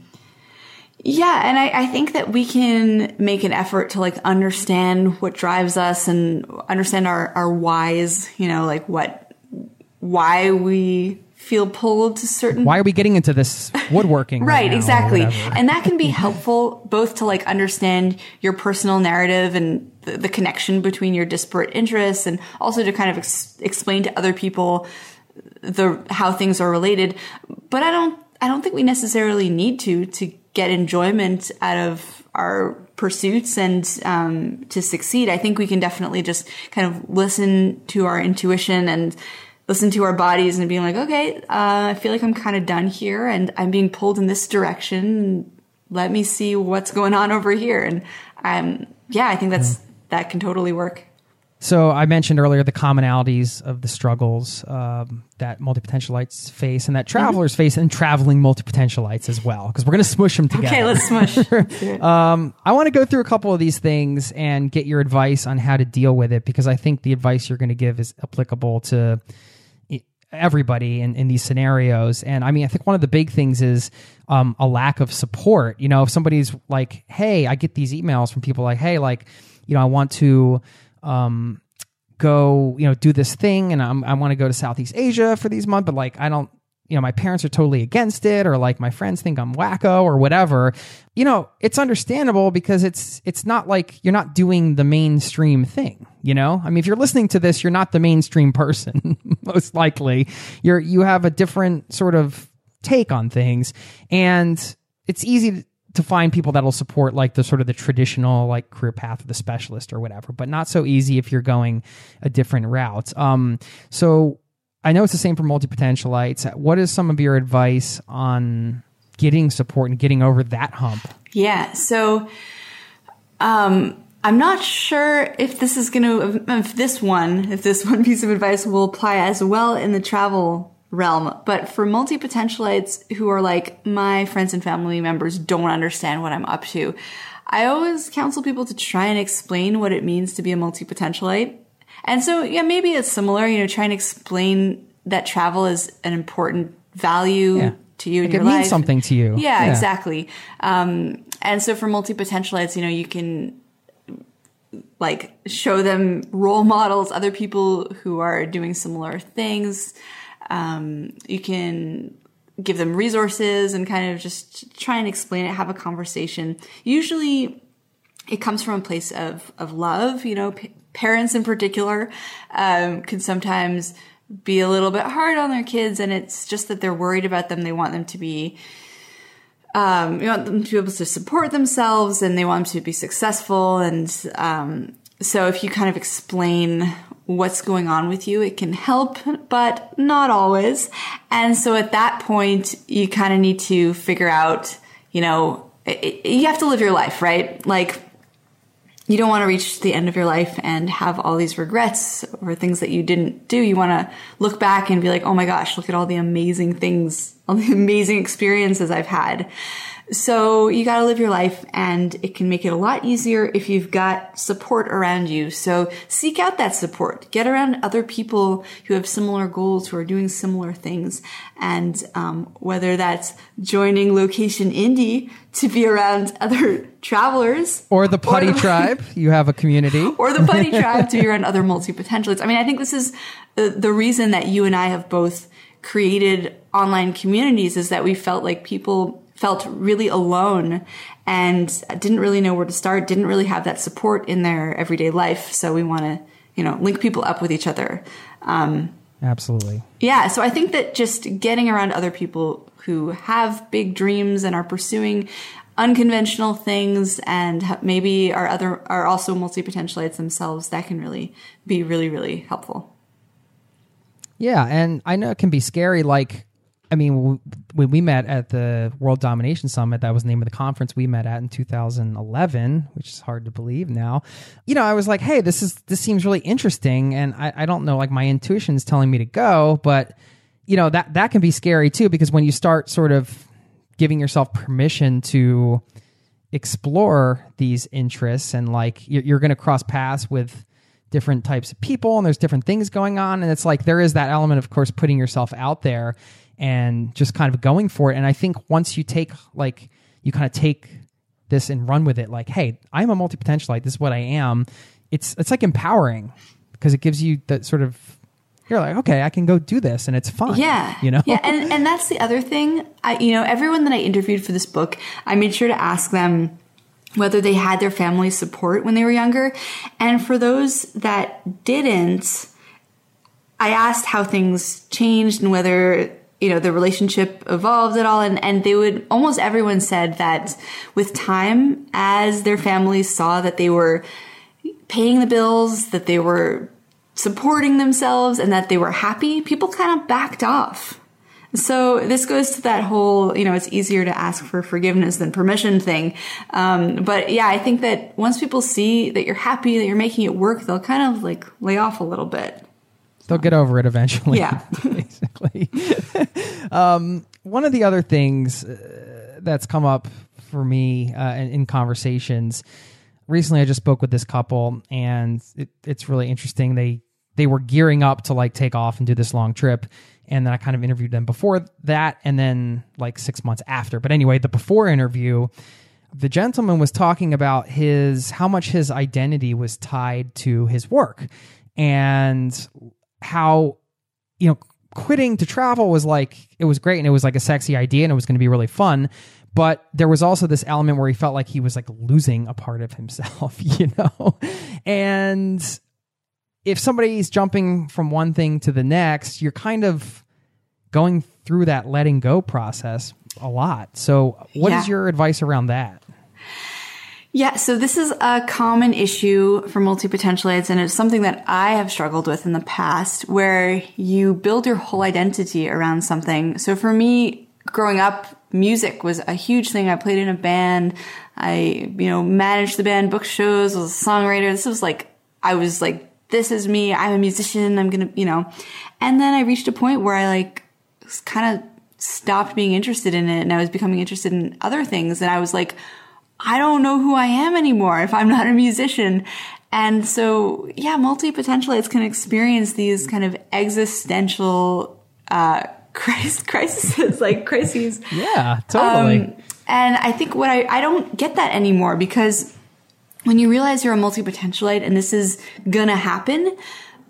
yeah, and I, I, think that we can make an effort to like understand what drives us and understand our, our whys, you know, like what, why we feel pulled to certain why are we getting into this woodworking right, right exactly. and that can be <laughs> helpful both to like understand your personal narrative and the, the connection between your disparate interests and also to kind of ex- explain to other people the how things are related. But i don't i don't think we necessarily need to to get enjoyment out of our pursuits and um, to succeed. I think we can definitely just kind of listen to our intuition and listen to our bodies and being like, okay, uh, I feel like I'm kind of done here and I'm being pulled in this direction. Let me see what's going on over here. And um, yeah, I think that's, yeah. that can totally work. So I mentioned earlier the commonalities of the struggles um, that multipotentialites face and that mm-hmm. travelers mm-hmm. face, and traveling multipotentialites as well, because we're going to smush them together. Okay, let's smush. <laughs> um, I want to go through a couple of these things and get your advice on how to deal with it, because I think the advice you're going to give is applicable to everybody in, in these scenarios. And I mean, I think one of the big things is um, a lack of support. You know, if somebody's like, hey, I get these emails from people like, hey, like, you know, I want to um, go, you know, do this thing and I'm, I want to go to Southeast Asia for these months, but like, I don't, you know, my parents are totally against it or like my friends think I'm wacko or whatever. You know, it's understandable because it's it's not like you're not doing the mainstream thing, you know? I mean, if you're listening to this, you're not the mainstream person, <laughs> most likely. You're you have a different sort of take on things. And it's easy to find people that'll support like the sort of the traditional like career path of the specialist or whatever, but not so easy if you're going a different route. Um, so I know it's the same for multi potentialites. What is some of your advice on getting support and getting over that hump? Yeah. So, um, I'm not sure if this is going to, if this one, if this <laughs> one piece of advice will apply as well in the travel realm. But for multi potentialites who are like, my friends and family members don't understand what I'm up to, I always counsel people to try and explain what it means to be a multi potentialite. And so, yeah, maybe it's similar, you know, try and explain that travel is an important value yeah. to you like in your it life. means something to you. Yeah, yeah. exactly. Um, and so for multi potentialites, you know, you can like show them role models, other people who are doing similar things. Um, you can give them resources and kind of just try and explain it, have a conversation. Usually it comes from a place of, of love, you know, p- parents in particular, um, can sometimes be a little bit hard on their kids and it's just that they're worried about them. They want them to be, um, you want them to be able to support themselves and they want them to be successful. And, um, so if you kind of explain what's going on with you. It can help, but not always. And so at that point, you kind of need to figure out, you know, it, you have to live your life, right? Like, you don't want to reach the end of your life and have all these regrets or things that you didn't do. You want to look back and be like, oh my gosh, look at all the amazing things, all the <laughs> amazing experiences I've had. So you got to live your life and it can make it a lot easier if you've got support around you. So seek out that support. Get around other people who have similar goals, who are doing similar things. And um, whether that's joining Location Indie to be around <laughs> other travelers. Or the Putty or the, <laughs> Tribe. You have a community. <laughs> Or the Puttytribe to be around other multi-potentialists. I mean, I think this is the, the reason that you and I have both created online communities is that we felt like people felt really alone and didn't really know where to start, didn't really have that support in their everyday life. So we want to, you know, link people up with each other. Um, Absolutely. Yeah. So I think that just getting around other people who have big dreams and are pursuing unconventional things and maybe are other are also multi potentialites themselves that can really be really really helpful yeah and i know it can be scary like I mean, when we met at the World Domination Summit, that was the name of the conference we met at in 2011, which is hard to believe now. You know, I was like, hey, this is this seems really interesting, and I, I don't know, like my intuition is telling me to go, but you know that that can be scary too because when you start sort of giving yourself permission to explore these interests and like you're, you're going to cross paths with different types of people and there's different things going on and it's like there is that element of course putting yourself out there and just kind of going for it. And I think once you take like you kind of take this and run with it, like, hey, I'm a multi potentialite. This is what I am. It's it's like empowering because it gives you that sort of you're like, okay, I can go do this and it's fun. Yeah. You know? Yeah. And, and that's the other thing. I, you know, everyone that I interviewed for this book, I made sure to ask them whether they had their family support when they were younger. And for those that didn't, I asked how things changed and whether you know, the relationship evolved at all. And, and they would, almost everyone said that with time, as their families saw that they were paying the bills, that they were supporting themselves and that they were happy, people kind of backed off. So this goes to that whole, you know, it's easier to ask for forgiveness than permission thing. Um, but yeah, I think that once people see that you're happy, that you're making it work, they'll kind of like lay off a little bit. They'll get over it eventually. Yeah. <laughs> <laughs> basically. <laughs> um, one of the other things uh, that's come up for me uh, in, in, conversations recently, I just spoke with this couple, and it, it's really interesting. They they were gearing up to like take off and do this long trip, and then I kind of interviewed them before that, and then like six months after. But anyway, the before interview the gentleman was talking about his how much his identity was tied to his work and how you know quitting to travel was like it was great and it was like a sexy idea and it was going to be really fun but there was also this element where he felt like he was like losing a part of himself <laughs> you know and if somebody's jumping from one thing to the next you're kind of going through that letting go process a lot. So, what is Yeah. your advice around that? Yeah, so this is a common issue for multi-potentialites and it's something that I have struggled with in the past where you build your whole identity around something. So for me, growing up, music was a huge thing. I played in a band. I, you know, managed the band, booked shows, was a songwriter. This was like, I was like, this is me. I'm a musician. I'm going to, you know, and then I reached a point where I like kind of stopped being interested in it and I was becoming interested in other things. And I was like, I don't know who I am anymore if I'm not a musician. And so, yeah, multi potentialites can experience these kind of existential, uh, <laughs> crises, like crises. Yeah, totally. Um, and I think what I, I don't get that anymore because when you realize you're a multi potentialite and this is gonna happen,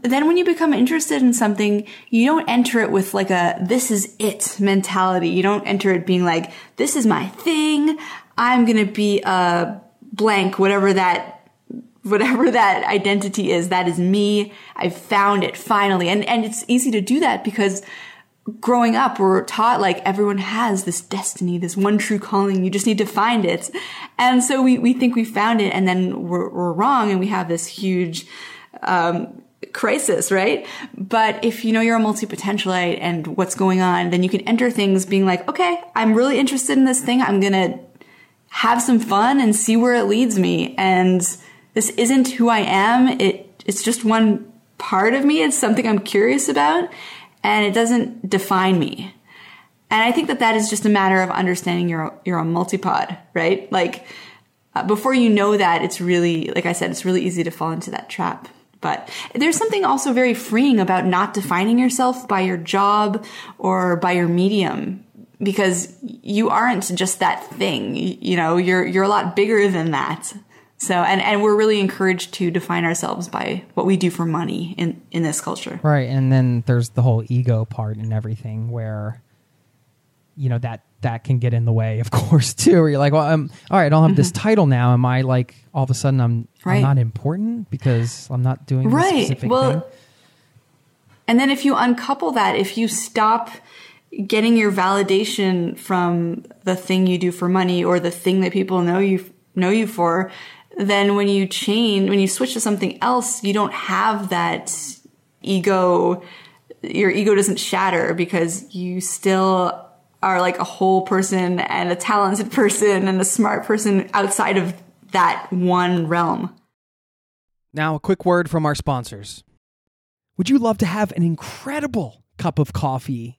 then when you become interested in something, you don't enter it with like a this is it mentality. You don't enter it being like, this is my thing. I'm gonna be a blank, whatever that whatever <laughs> that identity is, that is me. I've found it finally. And and it's easy to do that because growing up, we're taught like everyone has this destiny, this one true calling. You just need to find it. And so we, we think we found it and then we're, we're wrong and we have this huge, um, crisis, right? But if you know you're a multi-potentialite and what's going on, then you can enter things being like, okay, I'm really interested in this thing. I'm going to have some fun and see where it leads me. And this isn't who I am. It, it's just one part of me. It's something I'm curious about and it doesn't define me. And I think that that is just a matter of understanding you're, you're a multipod, right? Like, uh, before you know that, it's really, like I said, it's really easy to fall into that trap. But there's something also very freeing about not defining yourself by your job or by your medium because you aren't just that thing. You, know, you're, you're a lot bigger than that. So, and, and we're really encouraged to define ourselves by what we do for money in, in this culture. Right, and then there's the whole ego part and everything where you know that that can get in the way, <laughs> of course, too. Where you're like, well, um, all right, I don't have this title now. Am I like all of a sudden I'm, I'm Mm-hmm. Not important because I'm not doing this Right. specific Well, thing? And then if you uncouple that, if you stop getting your validation from the thing you do for money or the thing that people know you know you for, then when you change, when you switch to something else, you don't have that ego. Your ego doesn't shatter because you still are like a whole person and a talented <laughs> person and a smart person outside of that one realm. Now, a quick word from our sponsors. Would you love to have an incredible cup of coffee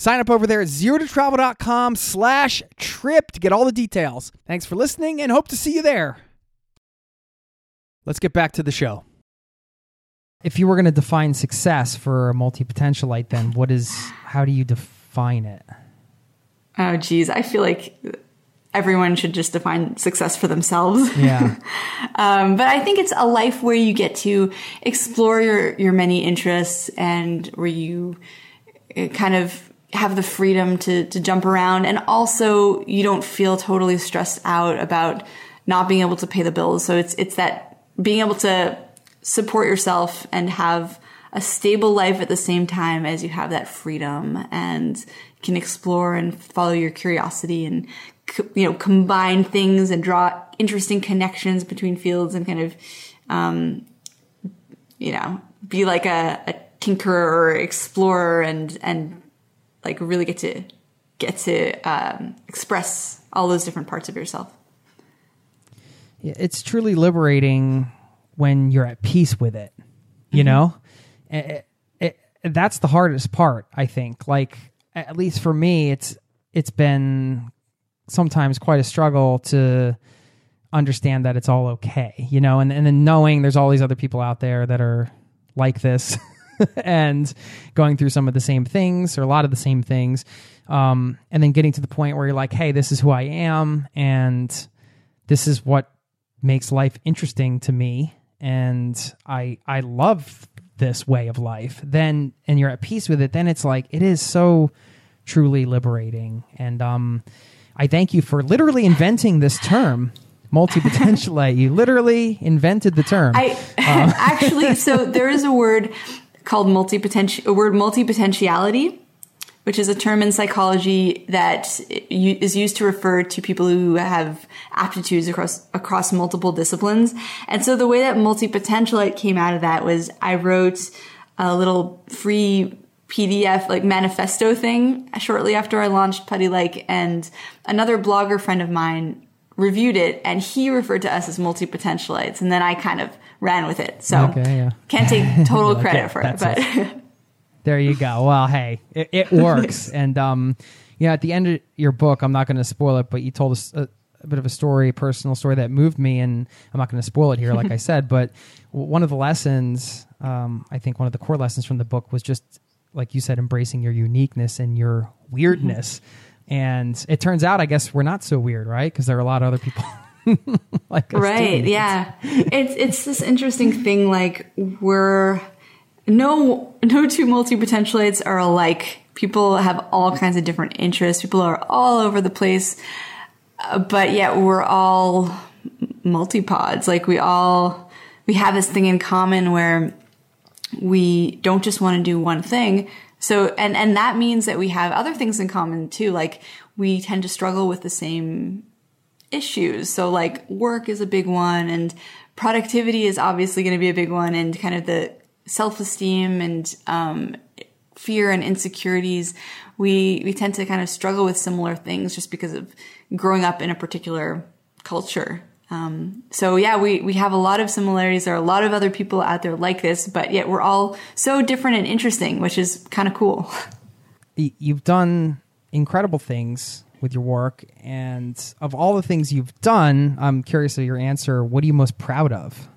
sign up over there at zerototravel.com slash trip to get all the details. Thanks for listening and hope to see you there. Let's get back to the show. If you were going to define success for a multi-potentialite, then what is, how do you define it? Oh, geez. I feel like everyone should just define success for themselves. Yeah. <laughs> um, but I think it's a life where you get to explore your, your many interests and where you kind of have the freedom to, to jump around. And also you don't feel totally stressed out about not being able to pay the bills. So it's, it's that being able to support yourself and have a stable life at the same time as you have that freedom and can explore and follow your curiosity and you know combine things and draw interesting connections between fields and kind of um, you know be like a, a tinkerer or explorer and and like really get to get to um, express all those different parts of yourself. Yeah, it's truly liberating when you're at peace with it. You mm-hmm. know, it, it, that's the hardest part. I think. Like at least for me, it's it's been sometimes quite a struggle to understand that it's all okay, you know, and, and then knowing there's all these other people out there that are like this <laughs> <laughs> and going through some of the same things or a lot of the same things. Um, and then getting to the point where you're like, hey, this is who I am and this is what makes life interesting to me. And I I love this way of life. Then and you're at peace with it, then it's like it is so truly liberating. And um I thank you for literally inventing this term multi-potentialite. you literally invented the term. I uh, <laughs> actually, so there is a word called multi-potential, a word multi-potentiality, which is a term in psychology that is used to refer to people who have aptitudes across across multiple disciplines. And so the way that multi-potentialite came out of that was I wrote a little free PDF like manifesto thing shortly after I launched Puttylike, and another blogger friend of mine reviewed it, and he referred to us as multi potentialites, and then I kind of ran with it. So okay, yeah. can't take <laughs> total okay, credit for it, but. there you go. Well, hey, it, it <laughs> works, and um, you know, At the end of your book, I'm not going to spoil it, but you told us a, a bit of a story, a personal story that moved me, and I'm not going to spoil it here, like I <laughs> said. But one of the lessons, um, I think one of the core lessons from the book was just like you said, embracing your uniqueness and your weirdness. Mm-hmm. And it turns out, I guess, we're not so weird, right? Because there are a lot of other people. <laughs> like right yeah. It's it's this interesting thing like we're no no two multi-potentialites are alike. People have all kinds of different interests. People are all over the place. Uh, but yet we're all multipods. Like we all we have this thing in common where we don't just want to do one thing. So, and, and that means that we have other things in common too. Like we tend to struggle with the same issues. So like work is a big one and productivity is obviously going to be a big one and kind of the self-esteem and, um, fear and insecurities. We, we tend to kind of struggle with similar things just because of growing up in a particular culture. Um, so yeah, we, we have a lot of similarities. There are a lot of other people out there like this, but yet we're all so different and interesting, which is kind of cool. <laughs> You've done incredible things with your work, and of all the things you've done, I'm curious of your answer. What are you most proud of?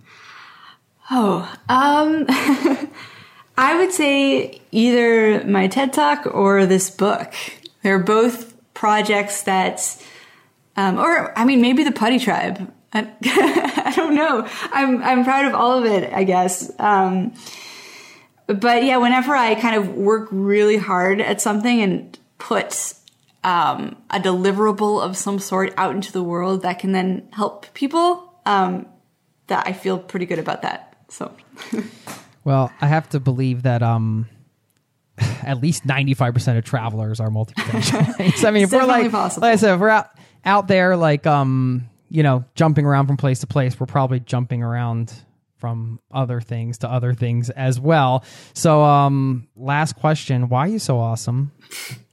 Oh, um, <laughs> I would say either my TED Talk or this book. They're both projects that, um, or I mean, maybe the Puttytribe. I, <laughs> I don't know. I'm I'm proud of all of it, I guess. Um, but yeah, whenever I kind of work really hard at something and put um, a deliverable of some sort out into the world that can then help people, um, that I feel pretty good about that. So, <laughs> well, I have to believe that um, <laughs> at least ninety five percent of travelers are multi potential. <laughs> I mean, if we're like, possible. like I said, if we're out out there like um you know, jumping around from place to place, we're probably jumping around from other things to other things as well. So, um, last question: Why are you so awesome?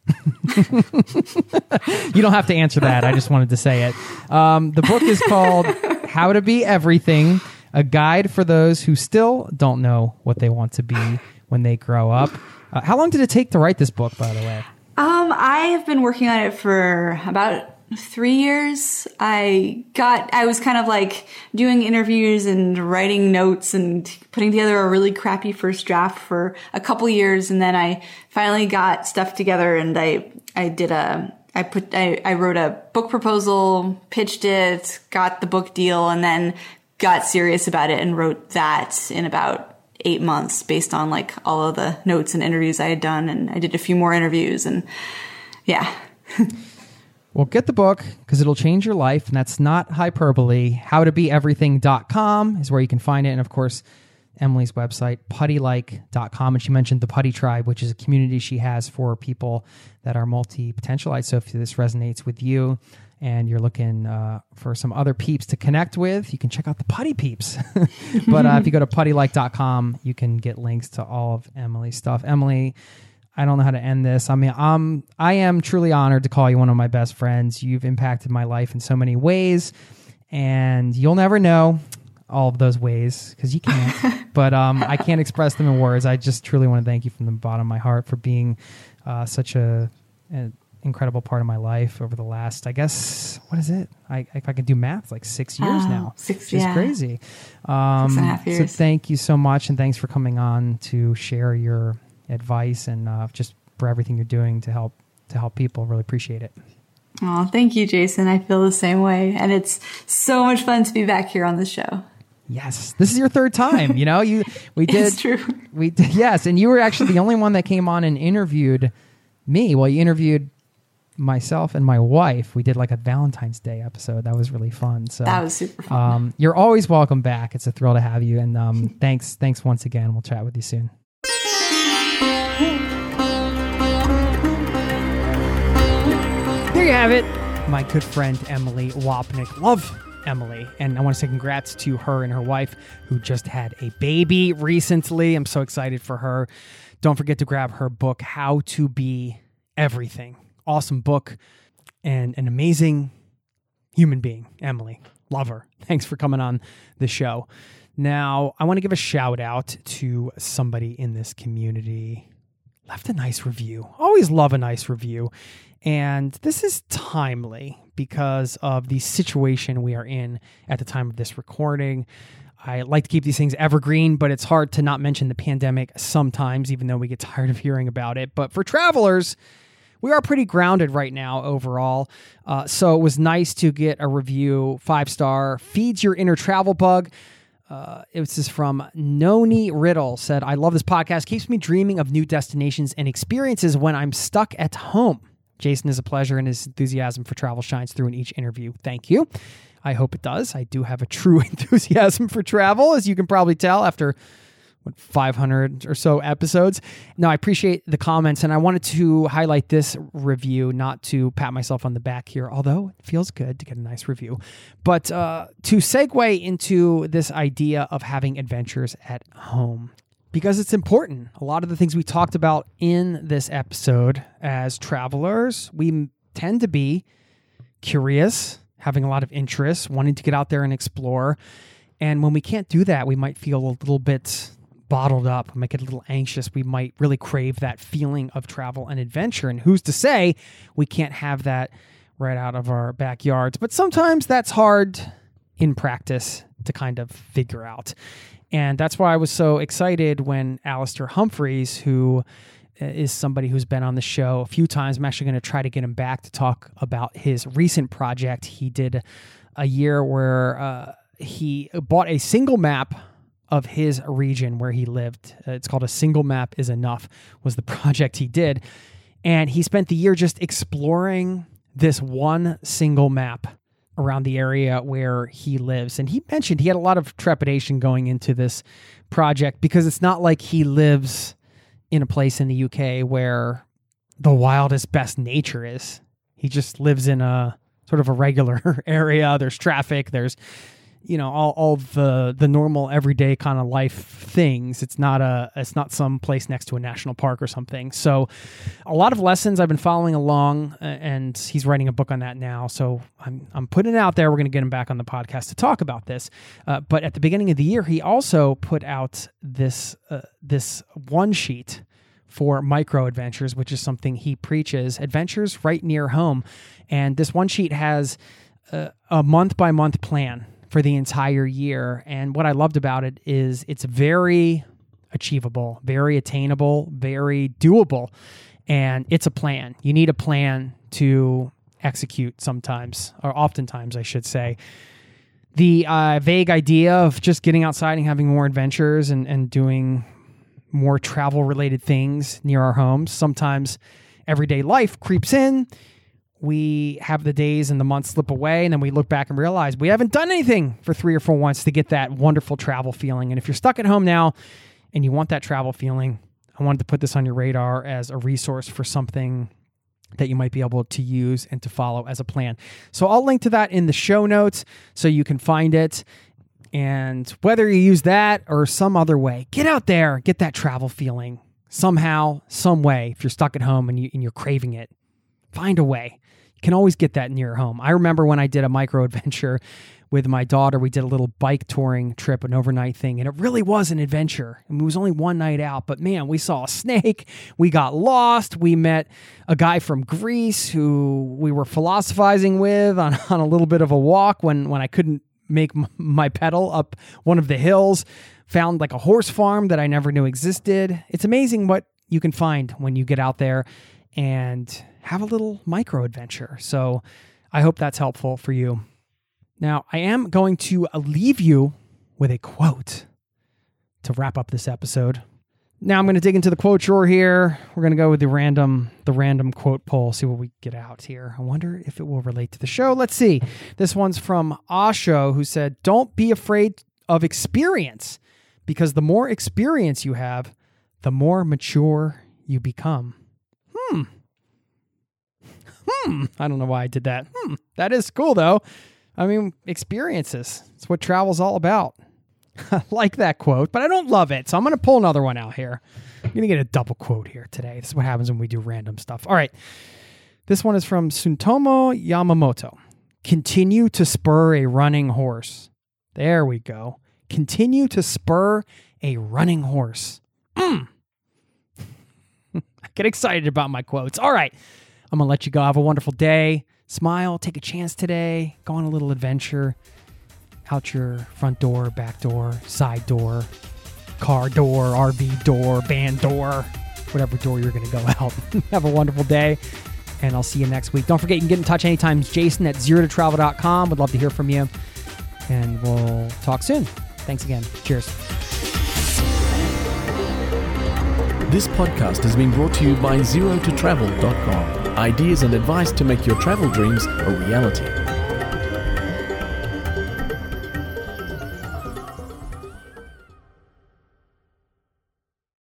<laughs> you don't have to answer that. I just wanted to say it. Um, the book is called "How to Be Everything: A Guide for Those Who Still Don't Know What They Want to Be When They Grow Up." Uh, how long did it take to write this book, by the way? Um, I have been working on it for about three years, I got, I was kind of like doing interviews and writing notes and putting together a really crappy first draft for a couple years. And then I finally got stuff together and I, I did a, I put I, I wrote a book proposal, pitched it, got the book deal, and then got serious about it and wrote that in about eight months based on like all of the notes and interviews I had done. And I did a few more interviews and yeah. <laughs> well, get the book because it'll change your life. And that's not hyperbole. Howtobeeverything.com is where you can find it. And of course, Emilie's website, puttylike.com. And she mentioned the Puttytribe, which is a community she has for people that are multi potentialized. So if this resonates with you, and you're looking uh, for some other peeps to connect with, you can check out the Putty Peeps. <laughs> but uh, if you go to puttylike.com, you can get links to all of Emilie's stuff. Emilie, I don't know how to end this. I mean, I'm I am truly honored to call you one of my best friends. You've impacted my life in so many ways, and you'll never know all of those ways because you can't. <laughs> but um, I can't express them in words. I just truly want to thank you from the bottom of my heart for being uh, such a, a incredible part of my life over the last, I guess, what is it? I, if I can do math, like six years oh, now. Six, which yeah. crazy. Um, six and a half years. So thank you so much, and thanks for coming on to share your advice and uh, just for everything you're doing to help to help people. Really appreciate it. Oh, thank you, Jason. I feel the same way, and it's so much fun to be back here on the show. Yes, this is your third time. You know, you we <laughs> did. it's true. We did, yes, and you were actually the only one that came on and interviewed me. Well, you interviewed myself and my wife. We did like a Valentine's Day episode. That was really fun. So that was super fun. Um, you're always welcome back. It's a thrill to have you. And um, <laughs> thanks, thanks once again. We'll chat with you soon. Have it, my good friend Emilie Wapnick. Love Emilie, and I want to say congrats to her and her wife who just had a baby recently. I'm so excited for her. Don't forget to grab her book, How to Be Everything awesome book and an amazing human being, Emilie. Love her. Thanks for coming on the show. Now, I want to give a shout out to somebody in this community. Left a nice review. Always love a nice review. And this is timely because of the situation we are in at the time of this recording. I like to keep these things evergreen, but it's hard to not mention the pandemic sometimes, even though we get tired of hearing about it. But for travelers, we are pretty grounded right now overall. Uh, so it was nice to get a review, five star, feeds your inner travel bug. Uh, was just from Noni Riddle said, I love this podcast. Keeps me dreaming of new destinations and experiences when I'm stuck at home. Jason is a pleasure and his enthusiasm for travel shines through in each interview. Thank you. I hope it does. I do have a true <laughs> enthusiasm for travel, as you can probably tell after what 500 or so episodes. No, I appreciate the comments, and I wanted to highlight this review, not to pat myself on the back here, although it feels good to get a nice review, but uh, to segue into this idea of having adventures at home. Because it's important. A lot of the things we talked about in this episode as travelers, we tend to be curious, having a lot of interest, wanting to get out there and explore. And when we can't do that, we might feel a little bit bottled up, make it a little anxious, we might really crave that feeling of travel and adventure. And who's to say we can't have that right out of our backyards? But sometimes that's hard in practice to kind of figure out. And that's why I was so excited when Alastair Humphreys, who uh, somebody who's been on the show a few times, I'm actually going to try to get him back to talk about his recent project. He did a year where uh, he bought a single map of his region where he lived. Uh, it's called A Single Map is Enough, was the <laughs> project he did. And he spent the year just exploring this one single map around the area where he lives. And he mentioned he had a lot of trepidation going into this project because it's not like he lives in a place in the UK where the wildest best nature is. He just lives in a sort of a regular <laughs> area. There's traffic, there's you know all, all the the normal everyday kind of life things. It's not a it's not some place next to a national park or something. So a lot of lessons i've been following along and he's writing a book on that now. So i'm, I'm putting it out there. We're going to get him back on the podcast to talk about this. Uh, but at the beginning of the year he also put out this uh, this one sheet for micro adventures which is something he preaches adventures right near home. And this one sheet has uh, a month by month plan for the entire year. And what I loved about it is it's very achievable, very attainable, very doable. And it's a plan. You need a plan to execute sometimes, or oftentimes, I should say. The uh, vague idea of just getting outside and having more adventures and, and doing more travel related things near our homes. Sometimes everyday life creeps in. We have the days and the months slip away, and then we look back and realize we haven't done anything for three or four months to get that wonderful travel feeling. And if you're stuck at home now and you want that travel feeling, I wanted to put this on your radar as a resource for something that you might be able to use and to follow as a plan. So I'll link to that in the show notes so you can find it. And whether you use that or some other way, get out there, get that travel feeling somehow, some way. If you're stuck at home and, you, and you're craving it, find a way. Can always get that near home. I remember when I did a micro adventure with my daughter, we did a little bike touring trip, an overnight thing, and it really was an adventure. I mean, it was only one night out, but man, we saw a snake, we got lost, we met a guy from Greece who we were philosophizing with on, <laughs> on a little bit of a walk when, when I couldn't make my pedal up one of the hills. Found like a horse farm that I never knew existed. It's amazing what you can find when you get out there and have a little micro adventure. So I hope that's helpful for you. Now, I am going to leave you with a quote to wrap up this episode. Now I'm going to dig into the quote drawer here. We're going to go with the random the random quote poll, see what we get out here. I wonder if it will relate to the show. Let's see. This one's from Osho who said, "Don't be afraid of experience because the more experience you have, the more mature you become." Hmm. I don't know why I did that. Hmm. That is cool though. I mean, experiences. It's what travel's all about. <laughs> I like that quote, but I don't love it. So I'm going to pull another one out here. I'm going to get a double quote here today. This is what happens when we do random stuff. All right. This one is from Tsunetomo Yamamoto. Continue to spur a running horse. There we go. Continue to spur a running horse. Mm. <laughs> I get excited about my quotes. All right. I'm going to let you go. Have a wonderful day. Smile. Take a chance today. Go on a little adventure out your front door, back door, side door, car door, RV door, van door, whatever door you're going to go <laughs> out. Have a wonderful day, and I'll see you next week. Don't forget, you can get in touch anytime. Jason at zerototravel.com. We'd love to hear from you, and we'll talk soon. Thanks again. Cheers. This podcast has been brought to you by ZeroToTravel.com. Ideas and advice to make your travel dreams a reality.